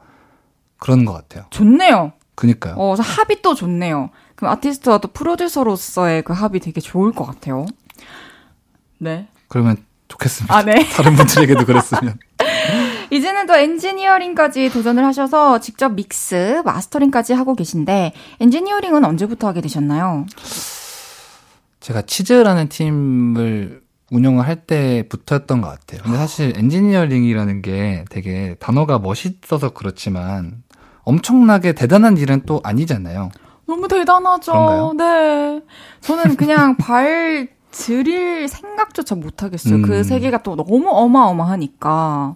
그런 것 같아요. 좋네요. 그니까요. 어, 합이 또 좋네요. 그럼 아티스트와 또 프로듀서로서의 그 합이 되게 좋을 것 같아요. 네. 그러면 좋겠습니다. 아, 네. 다른 분들에게도 그랬으면. 이제는 또 엔지니어링까지 도전을 하셔서 직접 믹스, 마스터링까지 하고 계신데 엔지니어링은 언제부터 하게 되셨나요? 제가 치즈라는 팀을 운영을 할 때부터였던 것 같아요. 근데 사실 엔지니어링이라는 게 되게 단어가 멋있어서 그렇지만 엄청나게 대단한 일은 또 아니잖아요. 너무 대단하죠. 그런가요? 네. 저는 그냥 발 들일 생각조차 못 하겠어요. 음. 그 세계가 또 너무 어마어마하니까. 와,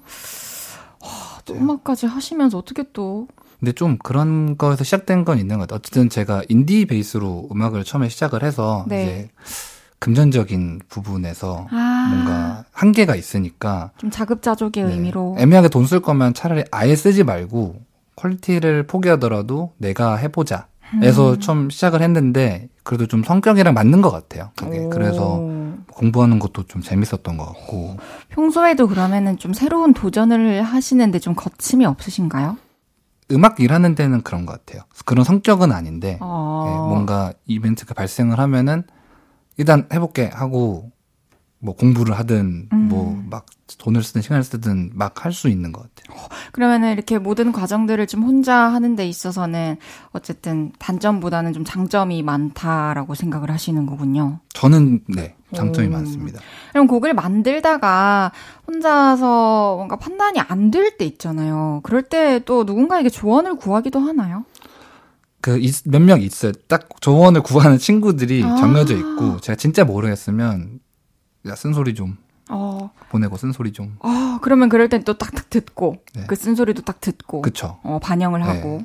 또 음악까지 하시면서 어떻게 또 근데 좀 그런 거에서 시작된 건 있는 것 같아요. 어쨌든 제가 indie base로 음악을 처음에 시작을 해서 네. 이제 금전적인 부분에서 아. 뭔가 한계가 있으니까 좀 자급자족의 네. 의미로 애매하게 돈 쓸 거면 차라리 아예 쓰지 말고 quality를 포기하더라도 내가 해보자. 에서 음. 처음 시작을 했는데 그래도 좀 성격이랑 맞는 것 같아요. 그게 오. 그래서 공부하는 것도 좀 재밌었던 것 같고 평소에도 그러면은 좀 새로운 도전을 하시는데 좀 거침이 없으신가요? 음악 일하는 데는 그런 것 같아요. 그런 성격은 아닌데 아. 예, 뭔가 이벤트가 발생을 하면은 일단 해볼게 하고 뭐 공부를 하든 음. 뭐막 돈을 쓰든 시간을 쓰든 막 할 수 있는 것 같아요. 그러면은 이렇게 모든 과정들을 좀 혼자 하는 데 있어서는 어쨌든 단점보다는 좀 장점이 많다라고 생각을 하시는 거군요. 저는 네 장점이 오. 많습니다. 그럼 곡을 만들다가 혼자서 뭔가 판단이 안 될 때 있잖아요. 그럴 때 또 누군가에게 조언을 구하기도 하나요? 그몇명 있어요. 딱 조언을 구하는 친구들이 아. 정해져 있고 제가 진짜 모르겠으면 야 쓴소리 좀 어, 보내고 쓴소리 좀 아, 그러면 그럴 땐 또 딱딱 듣고, 네. 그 쓴소리도 딱 듣고, 그쵸. 어, 반영을 네. 하고.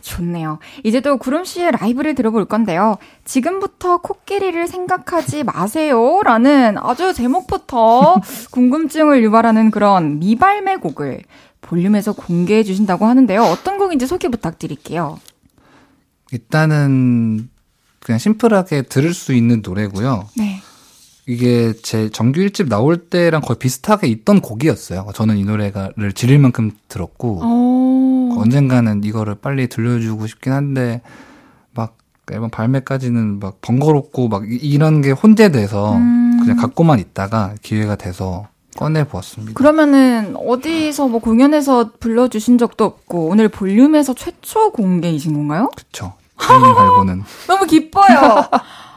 좋네요. 이제 또 구름 씨의 라이브를 들어볼 건데요. 지금부터 코끼리를 생각하지 마세요. 라는 아주 제목부터 궁금증을 유발하는 그런 미발매 곡을 볼륨에서 공개해 주신다고 하는데요. 어떤 곡인지 소개 부탁드릴게요. 일단은 그냥 심플하게 들을 수 있는 노래고요. 네. 이게 제 정규 1집 나올 때랑 거의 비슷하게 있던 곡이었어요. 저는 이 노래가를 지릴 만큼 들었고 어. 언젠가는 이거를 빨리 들려주고 싶긴 한데 막 앨범 발매까지는 막 번거롭고 막 이- 이런 게 혼재돼서 음. 그냥 갖고만 있다가 기회가 돼서 꺼내 보았습니다. 그러면은 어디서 뭐 공연에서 불러주신 적도 없고 오늘 볼륨에서 최초 공개이신 건가요? 그쵸. 발고는 너무 기뻐요.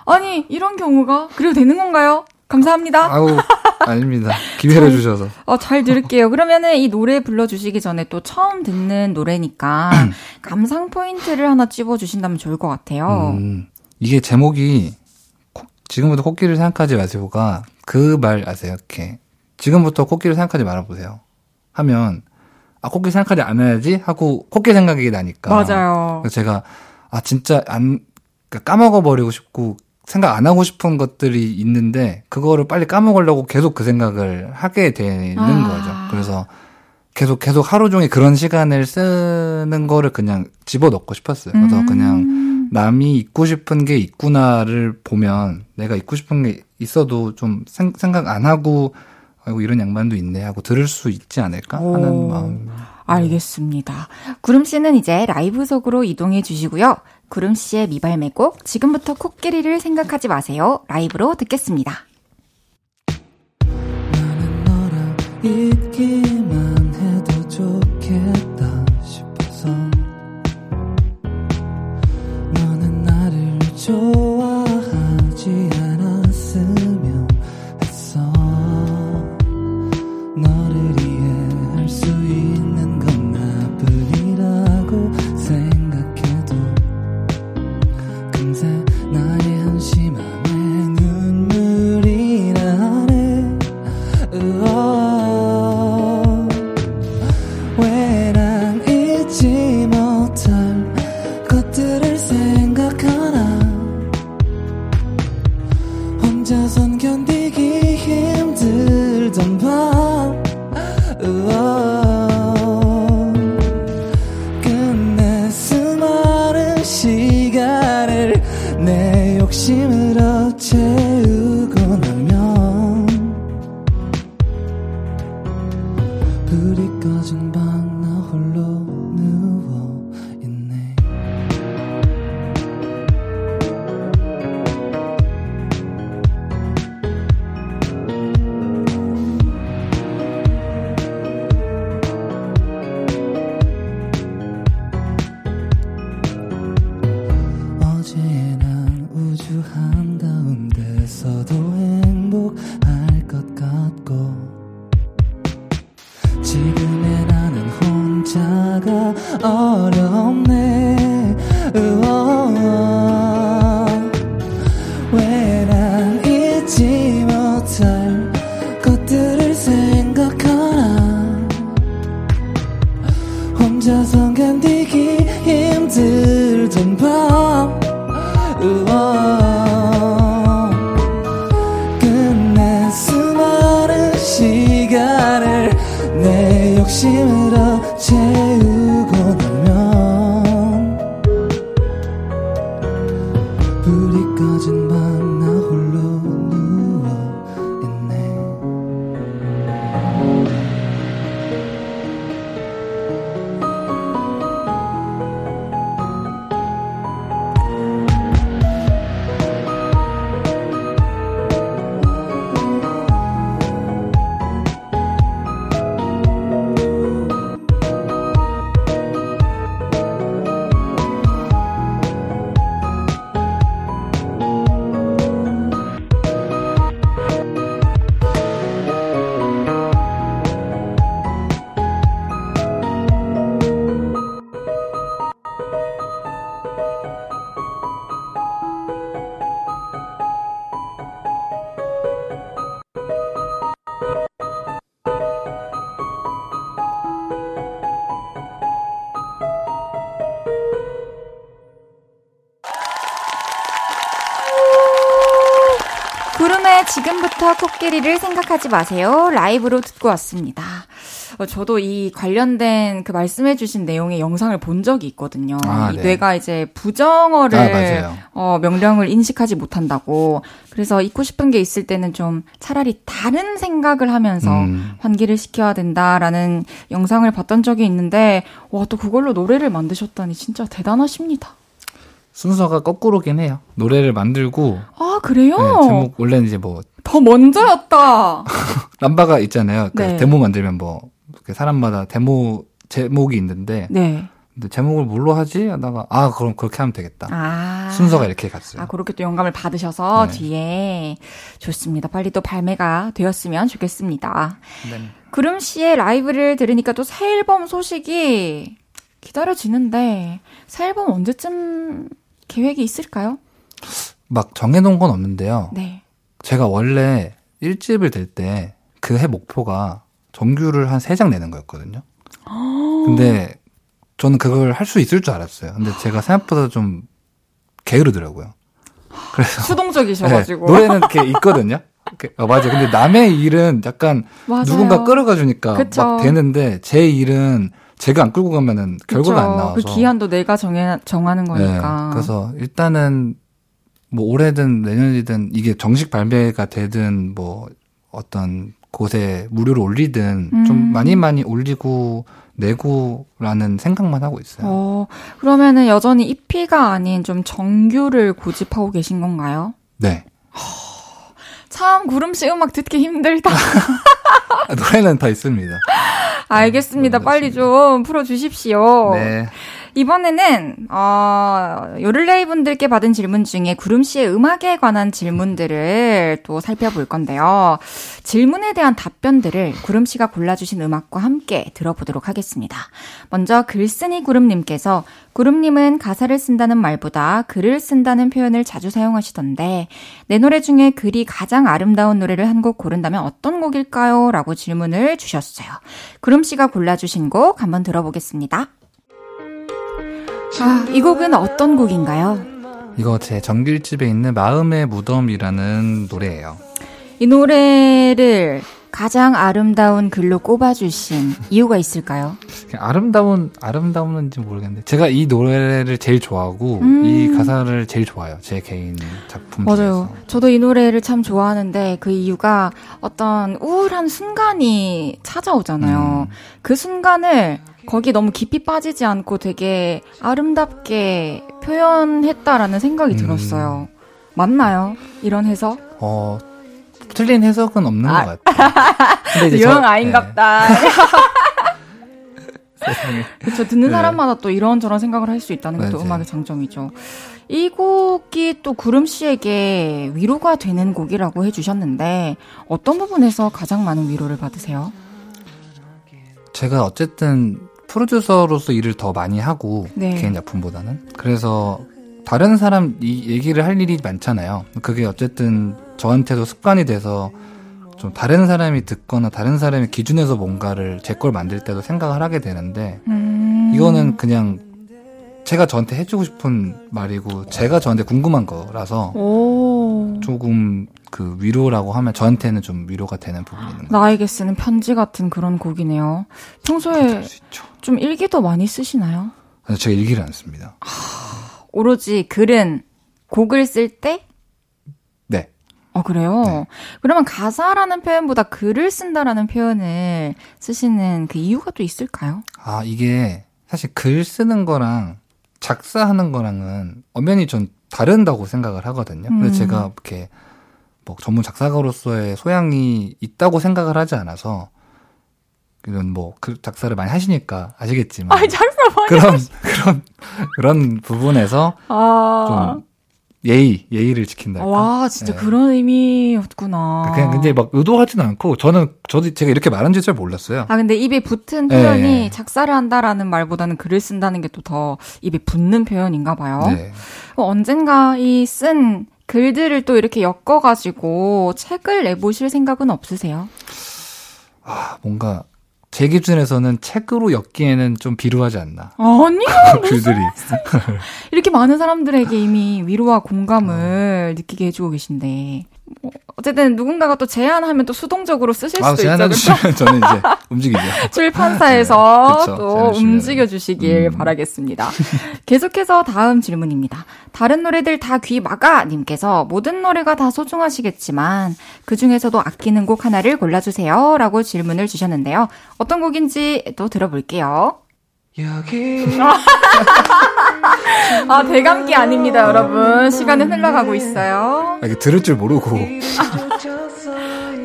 아니 이런 경우가 그래도 되는 건가요? 감사합니다. 아우 아닙니다. 기회를 주셔서 어, 잘 들을게요. 그러면은 이 노래 불러주시기 전에 또 처음 듣는 노래니까 감상 포인트를 하나 찝어주신다면 좋을 것 같아요. 음, 이게 제목이 코- 지금부터 코끼리를 생각하지 마세요가 그 말 아세요? 이렇게 지금부터 코끼리를 생각하지 말아보세요. 하면 아 코끼리 생각하지 않아야지 하고 코끼리 생각이 나니까 맞아요. 제가 아 진짜 안 그러니까 까먹어 버리고 싶고 생각 안 하고 싶은 것들이 있는데 그거를 빨리 까먹으려고 계속 그 생각을 하게 되는 아. 거죠. 그래서 계속 계속 하루 종일 그런 시간을 쓰는 거를 그냥 집어넣고 싶었어요. 그래서 음. 그냥 남이 잊고 싶은 게 있구나를 보면 내가 잊고 싶은 게 있어도 좀 생, 생각 안 하고 아이고 이런 양반도 있네 하고 들을 수 있지 않을까 하는 오. 마음. 알겠습니다. 구름 씨는 이제 라이브석으로 이동해 주시고요. 구름 씨의 미발매곡 지금부터 코끼리를 생각하지 마세요. 라이브로 듣겠습니다. 나는 너랑 있기만 해도 좋겠 꺼진 밤 끼리를 생각하지 마세요. 라이브로 듣고 왔습니다. 어, 저도 이 관련된 그 말씀해주신 내용의 영상을 본 적이 있거든요. 아, 이 네. 뇌가 이제 부정어를 아. 어, 명령을 인식하지 못한다고. 그래서 잊고 싶은 게 있을 때는 좀 차라리 다른 생각을 하면서 음. 환기를 시켜야 된다라는 영상을 봤던 적이 있는데 와 또 그걸로 노래를 만드셨다니 진짜 대단하십니다. 순서가 거꾸로긴 해요. 노래를 만들고 아 그래요? 네, 제목 원래는 이제 뭐 더 먼저였다. 남바가 있잖아요. 그 네. 데모 만들면 뭐 이렇게 사람마다 데모 제목이 있는데 네. 근데 제목을 뭘로 하지? 하다가 아 그럼 그렇게 하면 되겠다. 아. 순서가 이렇게 갔어요. 아, 그렇게 또 영감을 받으셔서 네. 뒤에 좋습니다. 빨리 또 발매가 되었으면 좋겠습니다. 네. 구름 씨의 라이브를 들으니까 또 새 앨범 소식이 기다려지는데 새 앨범 언제쯤 계획이 있을까요? 막 정해놓은 건 없는데요. 네. 제가 원래 1집을 낼 때 그 해 목표가 정규를 한 3장 내는 거였거든요. 근데 저는 그걸 할 수 있을 줄 알았어요. 근데 제가 생각보다 좀 게으르더라고요. 그래서 수동적이셔가지고. 네, 노래는 이렇게 있거든요. 어, 맞아요. 근데 남의 일은 약간 맞아요. 누군가 끌어가 주니까. 막 되는데 제 일은 제가 안 끌고 가면은 결과가 그쵸. 안 나와서. 그 기한도 내가 정해, 정하는 거니까. 네, 그래서 일단은 뭐 올해든 내년이든 이게 정식 발매가 되든 뭐 어떤 곳에 무료로 올리든 음. 좀 많이 많이 올리고 내고라는 생각만 하고 있어요. 어, 그러면은 여전히 EP가 아닌 좀 정규를 고집하고 계신 건가요? 네. 참 구름 씨 음악 듣기 힘들다. 아, 노래는 다 있습니다. 알겠습니다. 네, 빨리 좀 풀어주십시오. 네. 이번에는 어, 요를레이 분들께 받은 질문 중에 구름 씨의 음악에 관한 질문들을 또 살펴볼 건데요. 질문에 대한 답변들을 구름 씨가 골라주신 음악과 함께 들어보도록 하겠습니다. 먼저 글쓴이 구름님께서 구름님은 가사를 쓴다는 말보다 글을 쓴다는 표현을 자주 사용하시던데 내 노래 중에 글이 가장 아름다운 노래를 한 곡 고른다면 어떤 곡일까요? 라고 질문을 주셨어요. 구름 씨가 골라주신 곡 한번 들어보겠습니다. 아, 이 곡은 어떤 곡인가요? 이거 제 정규집에 있는 마음의 무덤이라는 노래예요. 이 노래를 가장 아름다운 글로 꼽아주신 이유가 있을까요? 아름다운 아름다운지 모르겠는데 제가 이 노래를 제일 좋아하고 음. 이 가사를 제일 좋아해요. 제 개인 작품 맞아요. 중에서. 저도 이 노래를 참 좋아하는데 그 이유가 어떤 우울한 순간이 찾아오잖아요. 음. 그 순간을 거기 너무 깊이 빠지지 않고 되게 아름답게 표현했다라는 생각이 음. 들었어요. 맞나요? 이런 해석? 어 틀린 해석은 없는 아. 것 같아요. 영 아인갑다. 네, 세상에. 그렇죠. 듣는 네. 사람마다 또 이런저런 생각을 할 수 있다는 게 또. 음악의 장점이죠. 이 곡이 또 구름 씨에게 위로가 되는 곡이라고 해주셨는데 어떤 부분에서 가장 많은 위로를 받으세요? 제가 어쨌든 프로듀서로서 일을 더 많이 하고 네. 개인 작품보다는 그래서 다른 사람 이 얘기를 할 일이 많잖아요. 그게 어쨌든 저한테도 습관이 돼서 좀 다른 사람이 듣거나 다른 사람의 기준에서 뭔가를 제 걸 만들 때도 생각을 하게 되는데 음. 이거는 그냥 제가 저한테 해주고 싶은 말이고 제가 저한테 궁금한 거라서 오. 조금 그 위로라고 하면 저한테는 좀 위로가 되는 부분이 있는 것 나에게 쓰는 편지 같은 그런 곡이네요. 평소에. 좀 일기도 많이 쓰시나요? 제가 일기를 안 씁니다. 오로지 글은 곡을 쓸 때? 네. 어, 그래요? 네. 그러면 가사라는 표현보다 글을 쓴다라는 표현을 쓰시는 그 이유가 또 있을까요? 아, 이게 사실 글 쓰는 거랑 작사하는 거랑은 엄연히 전 다른다고 생각을 하거든요. 음. 근데 제가 이렇게 뭐 전문 작사가로서의 소양이 있다고 생각을 하지 않아서 이런 뭐글 작사를 많이 하시니까 아시겠지만 아이, 작사 많이 그런 그런 그런 부분에서 아. 좀 예의 예의를 지킨달까. 와, 진짜 네. 그런 의미였구나. 그냥 근데 막 의도하진 않고 저는 저도 제가 이렇게 말한지 잘 몰랐어요. 아, 근데 입에 붙은 네. 표현이 작사를 한다라는 말보다는 글을 쓴다는 게 또 더 입에 붙는 표현인가 봐요. 네. 어, 언젠가 이쓴 글들을 또 이렇게 엮어가지고 책을 내보실 생각은 없으세요? 아 뭔가 제 기준에서는 책으로 엮기에는 좀 비루하지 않나. 아니요! 글들이. 이렇게 많은 사람들에게 이미 위로와 공감을 느끼게 해주고 계신데. 뭐, 어쨌든 누군가가 또 제안하면 또 수동적으로 쓰실 아, 수도 있죠. 그렇죠? 저는 이제 움직이죠. 출판사에서 네, 그쵸, 또. 움직여 주시길 음. 바라겠습니다. 계속해서 다음 질문입니다. 다른 노래들 다 귀 막아 님께서 모든 노래가 다 소중하시겠지만 그 중에서도 아끼는 곡 하나를 골라 주세요. 라고 질문을 주셨는데요. 어떤 곡인지 또 들어볼게요. 아, 대감기 아닙니다, 여러분. 시간은 흘러가고 있어요. 아, 이게 들을 줄 모르고.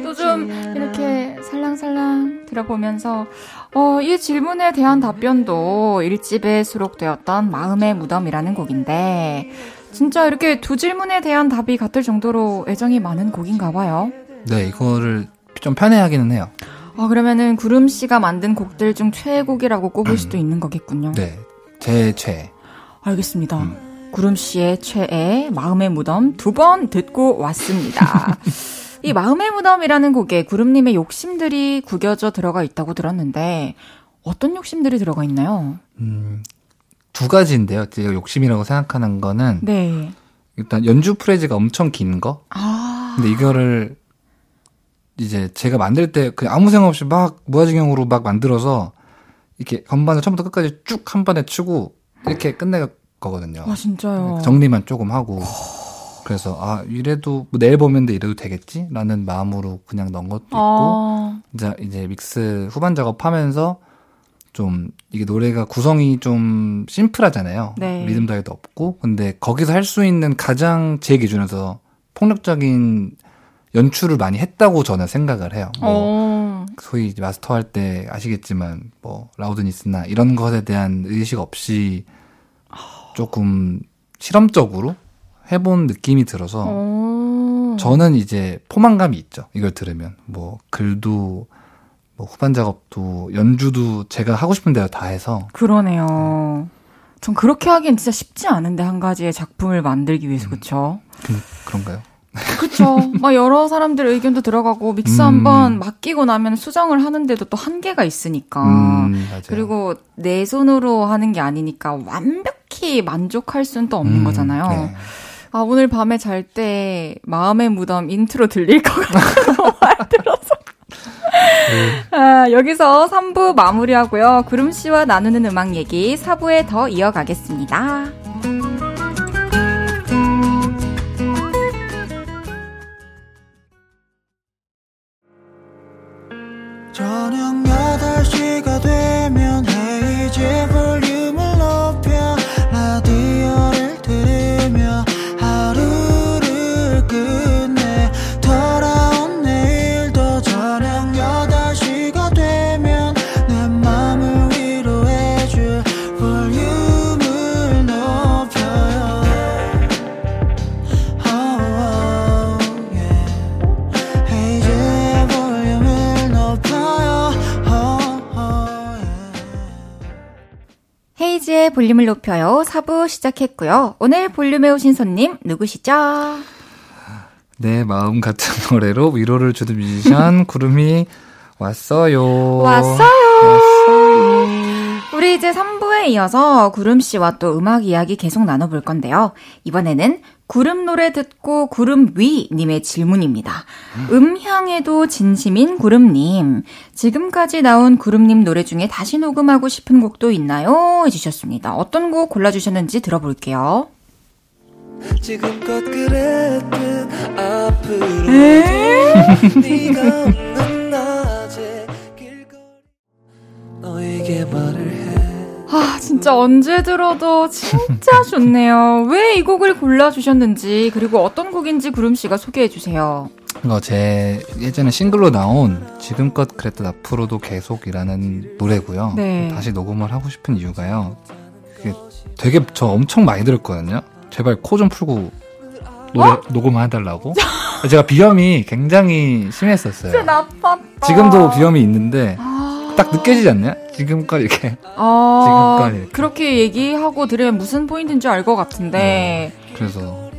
또 좀 이렇게 살랑살랑 들어보면서 어, 이 질문에 대한 답변도 일집에 수록되었던 마음의 무덤이라는 곡인데 진짜 이렇게 두 질문에 대한 답이 같을 정도로 애정이 많은 곡인가 봐요. 네, 이거를 좀 편애하기는 해요. 아, 그러면은 구름 씨가 만든 곡들 중 최애곡이라고 꼽을 수도 있는 거겠군요. 네. 제 최애. 알겠습니다. 음. 구름 씨의 최애 마음의 무덤 두 번 듣고 왔습니다. 이 마음의 무덤이라는 곡에 구름님의 욕심들이 구겨져 들어가 있다고 들었는데 어떤 욕심들이 들어가 있나요? 음, 두 가지인데요. 제가 욕심이라고 생각하는 거는 네. 일단 연주 프레즈가 엄청 긴 거. 아. 근데 이거를 이제 제가 만들 때 그냥 아무 생각 없이 막 무아지경으로 막 만들어서 이렇게 건반을 처음부터 끝까지 쭉 한 번에 치고 이렇게 끝낼 거거든요. 아, 진짜요. 정리만 조금 하고. 그래서 아 이래도 뭐 내일 보면데 이래도 되겠지라는 마음으로 그냥 넣은 것도 있고 아, 이제 이제 믹스 후반 작업하면서 좀 이게 노래가 구성이 좀 심플하잖아요. 네. 리듬 다이도 없고 근데 거기서 할 수 있는 가장 제 기준에서 폭력적인 연출을 많이 했다고 저는 생각을 해요. 뭐 어. 소위 이제 마스터 할 때 아시겠지만 뭐 라우드니스나 이런 것에 대한 의식 없이 조금 실험적으로 해본 느낌이 들어서 어. 저는 이제 포만감이 있죠. 이걸 들으면 뭐 글도 뭐 후반 작업도 연주도 제가 하고 싶은 대로 다 해서 그러네요. 전 그렇게 하기엔 진짜 쉽지 않은데 한 가지의 작품을 만들기 위해서 그쵸? 그, 그런가요? 그쵸. 막 여러 사람들 의견도 들어가고 믹스 음. 한번 맡기고 나면 수정을 하는데도 또 한계가 있으니까. 음. 그리고 내 손으로 하는 게 아니니까 완벽히 만족할 수는 또 없는 음, 거잖아요. 네. 아, 오늘 밤에 잘 때 마음의 무덤 인트로 들릴 것 같아요. 말 들어서. 아, 여기서 3부 마무리하고요. 구름 씨와 나누는 음악 얘기 4부에 더 이어가겠습니다. 저녁 8시가 되면 헤이즈 볼륨 헤이지의 볼륨을 높여요. 4부 시작했고요. 오늘 볼륨에 오신 손님 누구시죠? 내 마음 같은 노래로 위로를 주는 뮤지션 구름이 왔어요. 왔어요. 우리 이제 3부에 이어서 구름 씨와 또 음악 이야기 계속 나눠볼 건데요. 이번에는 구름 노래 듣고 구름 위 님의 질문입니다. 음향에도 진심인 구름 님. 지금까지 나온 구름 님 노래 중에 다시 녹음하고 싶은 곡도 있나요? 해 주셨습니다. 어떤 곡 골라 주셨는지 들어볼게요. 지금껏 그랬듯 앞으로 네가 없는 낮에 길거리 너에게 말을 해 아, 진짜 언제 들어도 진짜 좋네요. 왜 이 곡을 골라주셨는지, 그리고 어떤 곡인지 구름씨가 소개해주세요. 이거 제 예전에 싱글로 나온 지금껏 그랬듯 앞으로도 계속이라는 노래고요. 네. 다시 녹음을 하고 싶은 이유가요. 되게 저 엄청 많이 들었거든요. 제발 코 좀 풀고 노래 어? 녹음을 해달라고. 제가 비염이 굉장히 심했었어요. 지금도 비염이 있는데 아, 딱 느껴지지 않나요? 지금껏 이렇게. 아, 지금까지 이렇게. 그렇게 얘기하고 들으면 무슨 포인트인지 알 것 같은데. 그래서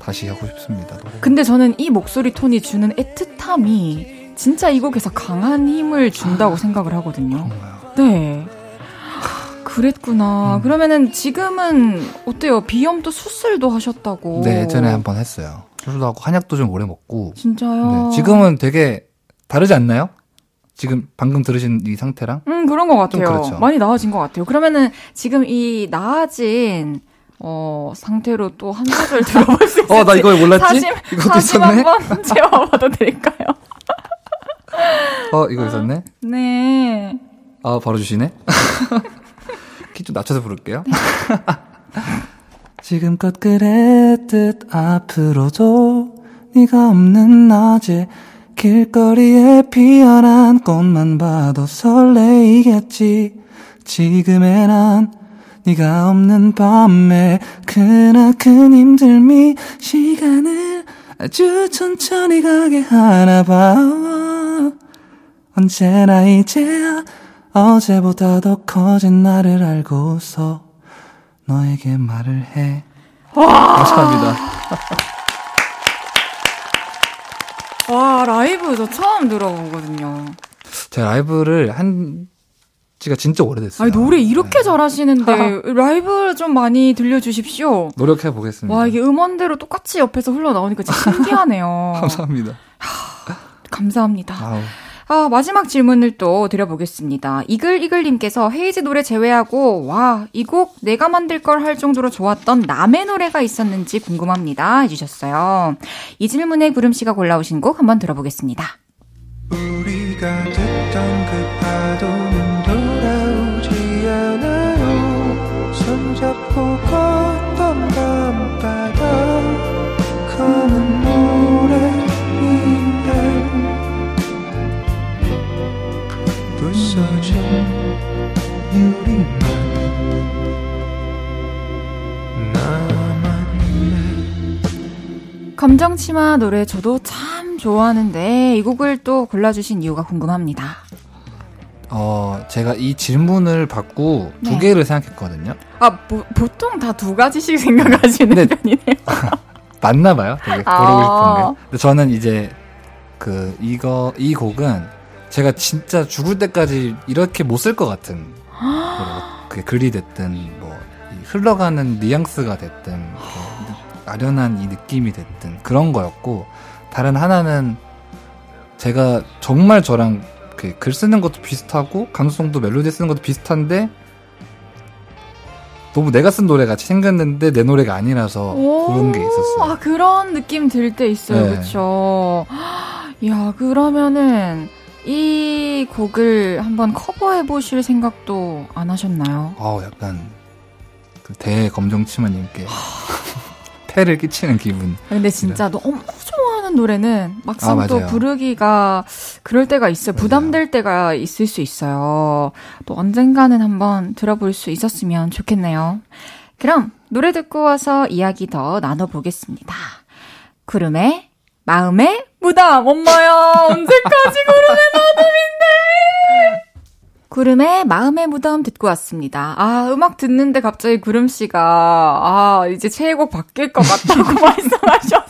다시 하고 싶습니다. 노래. 근데 저는 이 목소리 톤이 주는 애틋함이 진짜 이 곡에서 강한 힘을 준다고 생각을 하거든요. 그런가요? 네. 그랬구나. 음. 그러면은 지금은 어때요? 비염도 수술도 하셨다고. 네, 예전에 한 번 했어요. 수술도 하고 한약도 좀 오래 먹고. 진짜요? 네, 지금은 되게 다르지 않나요? 지금 방금 들으신 이 상태랑? 음, 그런 것 같아요. 그렇죠. 많이 나아진 것 같아요. 그러면은 지금 이 나아진 어, 상태로 또 한 소절 들어볼 수 있을지. 어, 나 이거 몰랐지? 사심, 이것도 사심 있었네? 한번 채워봐도 될까요? 어, 이거 있었네? 네. 아, 바로 주시네? 키 좀 낮춰서 부를게요. 지금껏 그랬듯 앞으로도 네가 없는 낮에 길거리에 피어난 꽃만 봐도 설레이겠지 지금의 난 네가 없는 밤에 크나큰 힘들미 시간을 아주 천천히 가게 하나 봐 언제나 이제야 어제보다 더 커진 나를 알고서 너에게 말을 해. 감사합니다. 와, 라이브 저 처음 들어보거든요. 제가 라이브를 한 지가 진짜 오래됐어요. 아니, 노래 이렇게 잘하시는데 라이브 좀 많이 들려주십시오. 노력해 보겠습니다. 와, 이게 음원대로 똑같이 옆에서 흘러나오니까 진짜 신기하네요. 감사합니다. 감사합니다. 아우. 아, 마지막 질문을 또 드려보겠습니다. 이글이글님께서 헤이즈 노래 제외하고, 와, 이 곡 내가 만들 걸 할 정도로 좋았던 남의 노래가 있었는지 궁금합니다. 해주셨어요. 이 질문에 구름씨가 골라오신 곡 한번 들어보겠습니다. 우리가 듣던 그 파도는 돌아오지 않아요 손잡고 걷 감정치마 노래 저도 참 좋아하는데, 이 곡을 또 골라주신 이유가 궁금합니다. 어, 제가 이 질문을 받고 네. 두 개를 생각했거든요. 아, 보, 보통 다 두 가지씩 생각하시는 네. 편이네요. 맞나 봐요. 되게 아. 고르고 싶은 게. 근데 저는 이제 그 이거 이 곡은 제가 진짜 죽을 때까지 이렇게 못 쓸 것 같은 그게 글이 됐든 뭐이 흘러가는 뉘앙스가 됐든 이렇게 아련한 이 느낌이 됐든 그런 거였고 다른 하나는 제가 정말 저랑 그글 쓰는 것도 비슷하고 감수성도 멜로디 쓰는 것도 비슷한데 너무 내가 쓴 노래 같이 생겼는데 내 노래가 아니라서 그런 게 있었어요. 아, 그런 느낌 들 때 있어요. 네. 그쵸. 야, 그러면은, 이 곡을 한번 커버해 보실 생각도 안 하셨나요? 아우 약간 그 대검정치마님께 패를 끼치는 기분. 아, 근데 진짜 너무 좋아하는 노래는 막상 아, 또 맞아요. 부르기가 그럴 때가 있어요. 부담될 때가 있을 수 있어요. 또 언젠가는 한번 들어볼 수 있었으면 좋겠네요. 그럼 노래 듣고 와서 이야기 더 나눠보겠습니다. 구름의 마음의 무담. 엄마야, 언제까지 구름의 마음인데? 구름의 마음의 무덤 듣고 왔습니다. 아, 음악 듣는데 갑자기 구름 씨가, 아, 이제 최애곡 바뀔 것 같다고 말씀하셔서.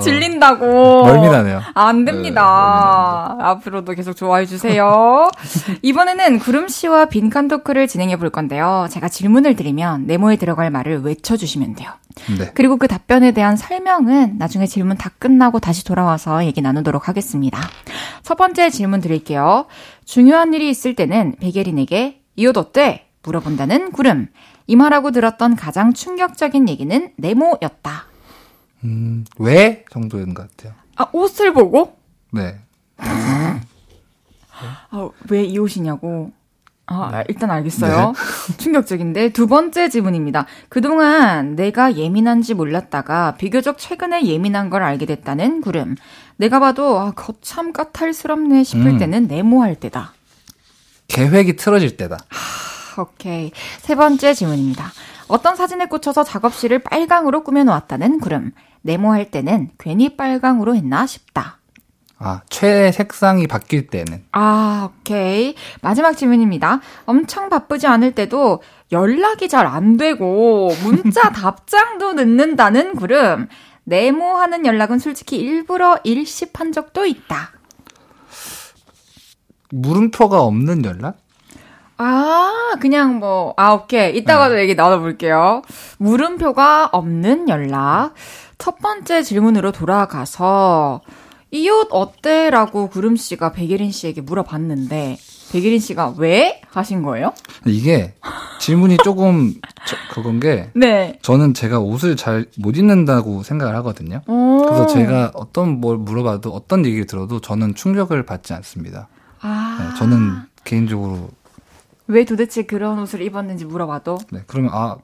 질린다고. 멀미 나네요. 아, 안 됩니다. 네, 앞으로도 계속 좋아해 주세요. 이번에는 구름 씨와 빈칸 토크를 진행해 볼 건데요. 제가 질문을 드리면 네모에 들어갈 말을 외쳐 주시면 돼요. 네. 그리고 그 답변에 대한 설명은 나중에 질문 다 끝나고 다시 돌아와서 얘기 나누도록 하겠습니다. 첫 번째 질문 드릴게요. 중요한 일이 있을 때는 백예린에게 이 옷 어때? 물어본다는 구름. 이 말하고 들었던 가장 충격적인 얘기는 네모였다. 음, 왜 정도인 것 같아요. 아, 옷을 보고? 네. 아, 왜 이 옷이냐고. 아, 일단 알겠어요. 충격적인데 두 번째 질문입니다. 그동안 내가 예민한지 몰랐다가 비교적 최근에 예민한 걸 알게 됐다는 구름. 내가 봐도 아, 거참 까탈스럽네 싶을 음. 때는 네모할 때다. 계획이 틀어질 때다. 오케이. 세 번째 질문입니다. 어떤 사진에 꽂혀서 작업실을 빨강으로 꾸며놓았다는 구름. 네모할 때는 괜히 빨강으로 했나 싶다. 아, 최애 색상이 바뀔 때는. 아, 오케이. 마지막 질문입니다. 엄청 바쁘지 않을 때도 연락이 잘 안 되고 문자 답장도 늦는다는 구름. 네모하는 연락은 솔직히 일부러 일십한 적도 있다. 물음표가 없는 연락? 아, 그냥 뭐, 아, 오케이. 이따가도 얘기 나눠볼게요. 물음표가 없는 연락. 첫 번째 질문으로 돌아가서, 이 옷 어때? 라고 구름 씨가 백예린 씨에게 물어봤는데, 백예린 씨가 왜? 하신 거예요? 이게 질문이 조금 저- 그건 게 네. 저는 제가 옷을 잘 못 입는다고 생각을 하거든요. 오. 그래서 제가 어떤 뭘 물어봐도 어떤 얘기를 들어도 저는 충격을 받지 않습니다. 아. 네, 저는 개인적으로 왜 도대체 그런 옷을 입었는지 물어봐도? 네, 그러면 아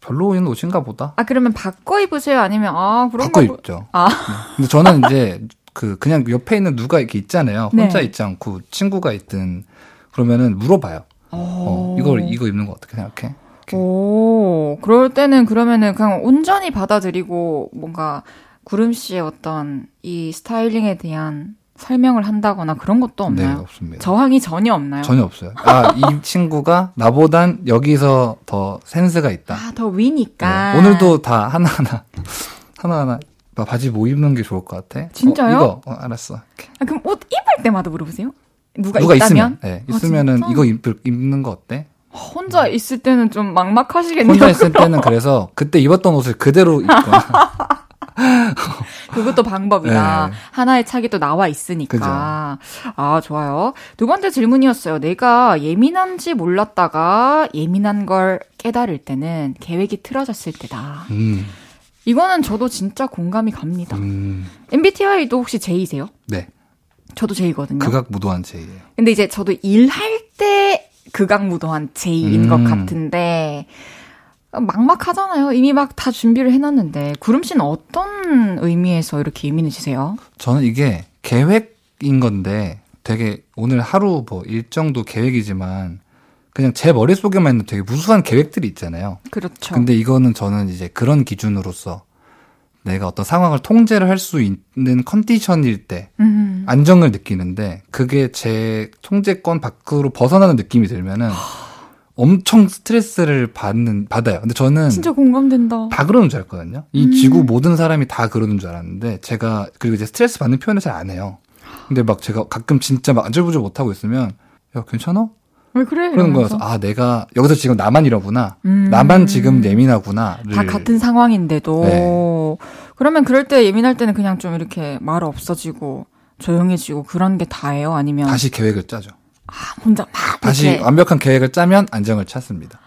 별로인 옷인가 보다. 아, 그러면 바꿔 입으세요? 아니면, 아, 그런가 바꿔 보- 입죠. 아. 네. 근데 저는 이제 그 그냥 옆에 있는 누가 이렇게 있잖아요. 네. 혼자 있지 않고 친구가 있든 그러면은 물어봐요. 어, 이걸 이거 입는 거 어떻게 생각해? 이렇게. 오, 그럴 때는 그러면은 그냥 온전히 받아들이고 뭔가 구름 씨의 어떤 이 스타일링에 대한 설명을 한다거나 그런 것도 네, 없나요? 없습니다. 저항이 전혀 없나요? 전혀 없어요. 아, 이 친구가 나보단 여기서 더 센스가 있다. 아, 더 위니까. 네, 오늘도 다 하나하나, 하나하나, 나 바지 뭐 입는 게 좋을 것 같아? 진짜요? 어, 이거, 어, 알았어. 아, 그럼 옷 입을 때마다 물어보세요? 누가, 누가 있다면? 있으면, 네, 아, 있으면은 진짜? 이거 입, 입는 거 어때? 혼자 있을 때는 좀 막막하시겠네요. 혼자 있을 때는 그래서 그때 입었던 옷을 그대로 입거나. 그것도 방법이다. 네. 하나의 착이 또 나와 있으니까. 아, 좋아요. 두 번째 질문이었어요. 내가 예민한지 몰랐다가 예민한 걸 깨달을 때는 계획이 틀어졌을 때다. 음, 이거는 저도 진짜 공감이 갑니다. 음, MBTI도 혹시 J이세요? 네. 저도 J거든요. 극악무도한 제이예요. 근데 이제 저도 일할 때 극악무도한 J인 것 음. 같은데 막막하잖아요. 이미 막 다 준비를 해놨는데 구름 씨는 어떤 의미에서 이렇게 예민해지세요? 저는 이게 계획인 건데 되게 오늘 하루 뭐 일정도 계획이지만 그냥 제 머릿속에만 있는 되게 무수한 계획들이 있잖아요. 그렇죠. 근데 이거는 저는 이제 그런 기준으로서 내가 어떤 상황을 통제를 할 수 있는 컨디션일 때 음. 안정을 느끼는데 그게 제 통제권 밖으로 벗어나는 느낌이 들면은 엄청 스트레스를 받는 받아요. 근데 저는 진짜 공감된다. 다 그러는 줄 알거든요. 이 지구 모든 사람이 다 그러는 줄 알았는데 제가 그리고 이제 스트레스 받는 표현을 잘 안 해요. 근데 막 제가 가끔 진짜 막 안절부절 못 하고 있으면 야 괜찮아? 왜 그래? 그러는 이러면서. 거여서 아 내가 여기서 지금 나만 이러구나. 음. 나만 지금 예민하구나를 다 같은 상황인데도 네. 그러면 그럴 때 예민할 때는 그냥 좀 이렇게 말 없어지고 조용해지고 그런 게 다예요? 아니면 다시 계획을 짜죠. 아, 혼자 막 다시 이렇게 완벽한 계획을 짜면 안정을 찾습니다.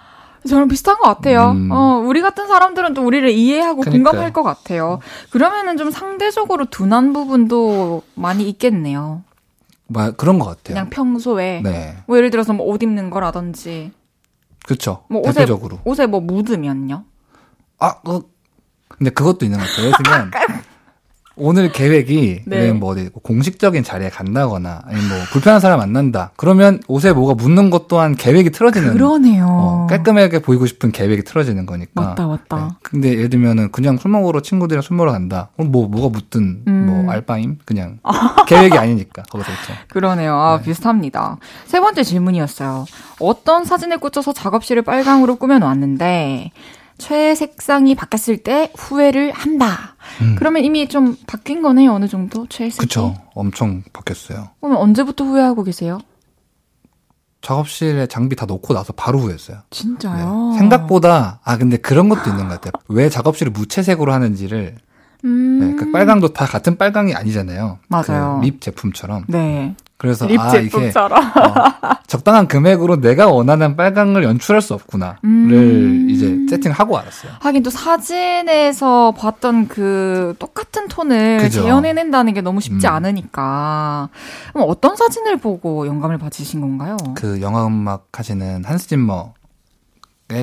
저랑 비슷한 것 같아요. 음. 어, 우리 같은 사람들은 또 우리를 이해하고 그러니까요. 공감할 것 같아요. 그러면은 좀 상대적으로 둔한 부분도 많이 있겠네요. 막 그런 것 같아요. 그냥 평소에 네, 뭐 예를 들어서 뭐 옷 입는 거라든지 그렇죠. 뭐 옷에 대표적으로. 옷에 뭐 묻으면요. 아, 어, 근데 그것도 있는 것 같아요. 들면 오늘 계획이 네. 뭐 어디 공식적인 자리에 간다거나 아니면 뭐 불편한 사람 만난다. 그러면 옷에 뭐가 묻는 것 또한 계획이 틀어지는 그러네요. 어, 깔끔하게 보이고 싶은 계획이 틀어지는 거니까. 맞다, 맞다. 네. 근데 예를 들면은 그냥 술 먹으러 친구들이랑 술 먹으러 간다. 그럼 뭐 뭐가 묻든 음. 뭐 알바임 그냥 계획이 아니니까 거기서 그렇죠. 그러네요. 아, 네. 비슷합니다. 세 번째 질문이었어요. 어떤 사진에 꽂혀서 작업실을 빨강으로 꾸며놓았는데, 최애 색상이 바뀌었을 때 후회를 한다. 음. 그러면 이미 좀 바뀐 거네요, 어느 정도? 최애 색이? 그쵸. 엄청 바뀌었어요. 그러면 언제부터 후회하고 계세요? 작업실에 장비 다 놓고 나서 바로 후회했어요. 네. 진짜요? 생각보다 아 근데 그런 것도 있는 것 같아요. 왜 작업실을 무채색으로 하는지를 음. 네, 그 빨강도 다 같은 빨강이 아니잖아요. 맞아요. 그 립 제품처럼. 네. 그래서 립아 이게 제품처럼. 어, 적당한 금액으로 내가 원하는 빨강을 연출할 수 없구나를 음. 이제 세팅하고 알았어요. 하긴 또 사진에서 봤던 그 똑같은 톤을 그죠. 재현해낸다는 게 너무 쉽지 음. 않으니까. 그럼 어떤 사진을 보고 영감을 받으신 건가요? 그 영화 음악 하시는 한스 짐머의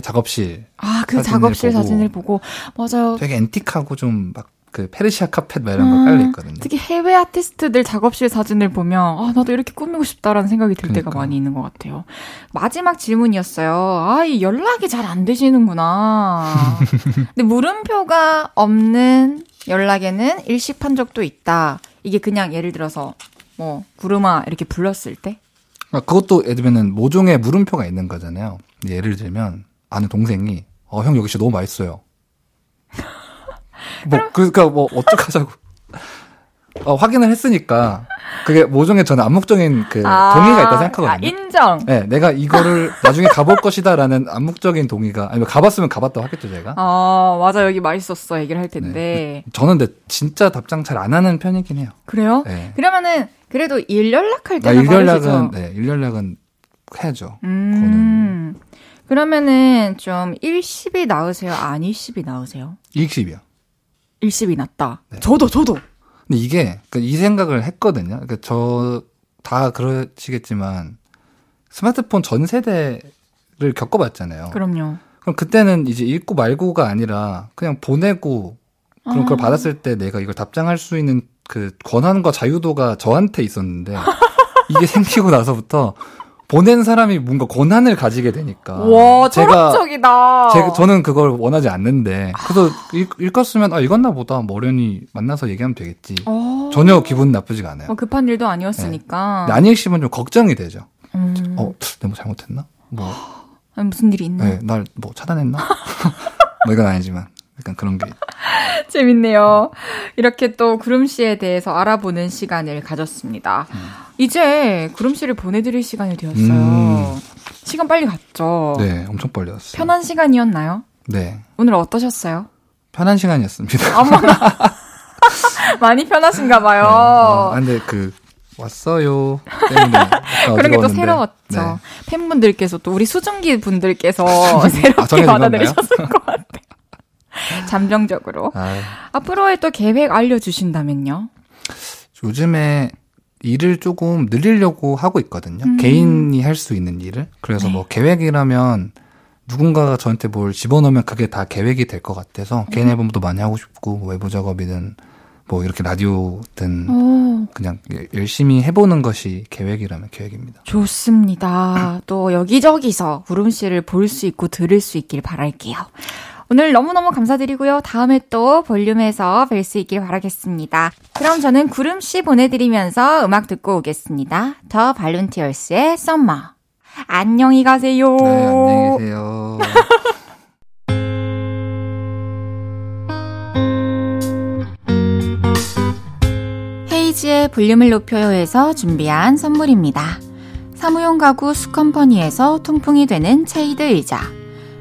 작업실 아, 그 사진을 작업실 보고 사진을 보고. 맞아요. 되게 앤틱하고 좀 막 그 페르시아 카펫 막 이런 거 음, 깔려 있거든요. 특히 해외 아티스트들 작업실 사진을 보면 아 나도 이렇게 꾸미고 싶다라는 생각이 들 때가 그러니까. 많이 있는 것 같아요. 마지막 질문이었어요. 아, 이 연락이 잘 안 되시는구나. 근데 물음표가 없는 연락에는 일식한 적도 있다. 이게 그냥 예를 들어서 뭐 구름아 이렇게 불렀을 때 아, 그것도 예를 들면은 모종의 물음표가 있는 거잖아요. 예를 들면 아는 동생이 어 형 여기 진짜 너무 맛있어요. 뭐 그러니까 뭐 어떡하자고. 어, 확인을 했으니까 그게 모종의 저는 암묵적인 그 동의가 있다 아, 생각하거든요. 인정. 네, 내가 이거를 나중에 가볼 것이다라는 암묵적인 동의가 아니면 가봤으면 가봤다고 하겠죠 제가. 아 맞아 여기 맛있었어 얘기를 할 텐데 저는 근데 진짜 답장 잘 안 하는 편이긴 해요. 그래요? 네. 그러면은 그래도 일 연락할 나 때는 일 연락은 바르시죠? 네, 일 연락은 해야죠. 음. 그러면은 좀 일십이 나으세요? 아니십이 나으세요? 일식이요. 일십이 낫다. 네. 저도 저도. 근데 이게 그이 생각을 했거든요. 그러니까 저 다 그러시겠지만 스마트폰 전 세대를 겪어봤잖아요. 그럼요. 그럼 그때는 이제 읽고 말고가 아니라 그냥 보내고 그럼 그걸 아. 받았을 때 내가 이걸 답장할 수 있는 그 권한과 자유도가 저한테 있었는데 이게 생기고 나서부터 보낸 사람이 뭔가 권한을 가지게 되니까 와 철학적이다. 제가 저는 그걸 원하지 않는데 그래서 읽, 읽었으면 아 읽었나 보다 뭐 어련히 만나서 얘기하면 되겠지 어. 전혀 기분 나쁘지가 않아요. 뭐 급한 일도 아니었으니까. 근데 안 읽으시면 좀 걱정이 되죠. 음. 어, 내가 뭐 잘못했나? 뭐, 아니, 무슨 일이 있나? 네, 날뭐 차단했나? 뭐 이건 아니지만 약간 그런 게 재밌네요. 이렇게 또 구름 씨에 대해서 알아보는 시간을 가졌습니다. 이제 구름 씨를 보내드릴 시간이 되었어요. 음. 시간 빨리 갔죠. 네, 엄청 빨리 왔어요. 편한 시간이었나요? 네, 오늘 어떠셨어요? 편한 시간이었습니다. 어머나. 많이 편하신가 봐요. 네, 어, 아, 근데 그 왔어요 그런 게 또. 새로웠죠. 네. 팬분들께서 또 우리 수증기 분들께서 새롭게 정해진 받아들이셨을 것 같아요. 잠정적으로. 아, 앞으로의 또 계획 알려주신다면요? 요즘에 일을 조금 늘리려고 하고 있거든요. 음. 개인이 할 수 있는 일을. 그래서 네. 뭐 계획이라면 누군가가 저한테 뭘 집어넣으면 그게 다 계획이 될 것 같아서 개인 음. 앨범도 많이 하고 싶고 뭐 외부 작업이든 뭐 이렇게 라디오든 오, 그냥 예- 열심히 해보는 것이 계획이라면 계획입니다. 좋습니다. 또 여기저기서 구름 씨를 볼 수 있고 들을 수 있길 바랄게요. 오늘 너무너무 감사드리고요. 다음에 또 볼륨에서 뵐 수 있길 바라겠습니다. 그럼 저는 구름 씨 보내드리면서 음악 듣고 오겠습니다. 더 발룬티얼스의 썸머. 안녕히 가세요. 네, 안녕히 계세요. 헤이지의 볼륨을 높여요에서 준비한 선물입니다. 사무용 가구 수컴퍼니에서 통풍이 되는 체이드 의자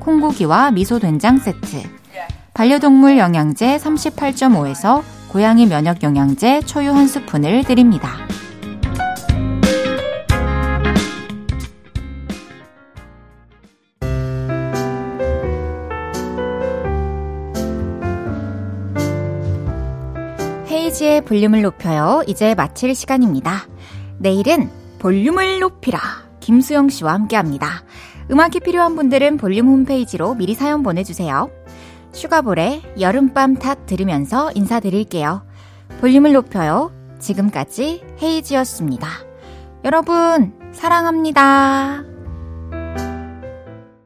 콩고기와 미소 된장 세트 반려동물 영양제 38.5에서 고양이 면역 영양제 초유 한 스푼을 드립니다. 헤이지의 볼륨을 높여요. 이제 마칠 시간입니다. 내일은 볼륨을 높이라. 김수영 씨와 함께 합니다. 음악이 필요한 분들은 볼륨 홈페이지로 미리 사연 보내주세요. 슈가볼의 여름밤 탓 들으면서 인사드릴게요. 볼륨을 높여요. 지금까지 헤이지였습니다. 여러분, 사랑합니다.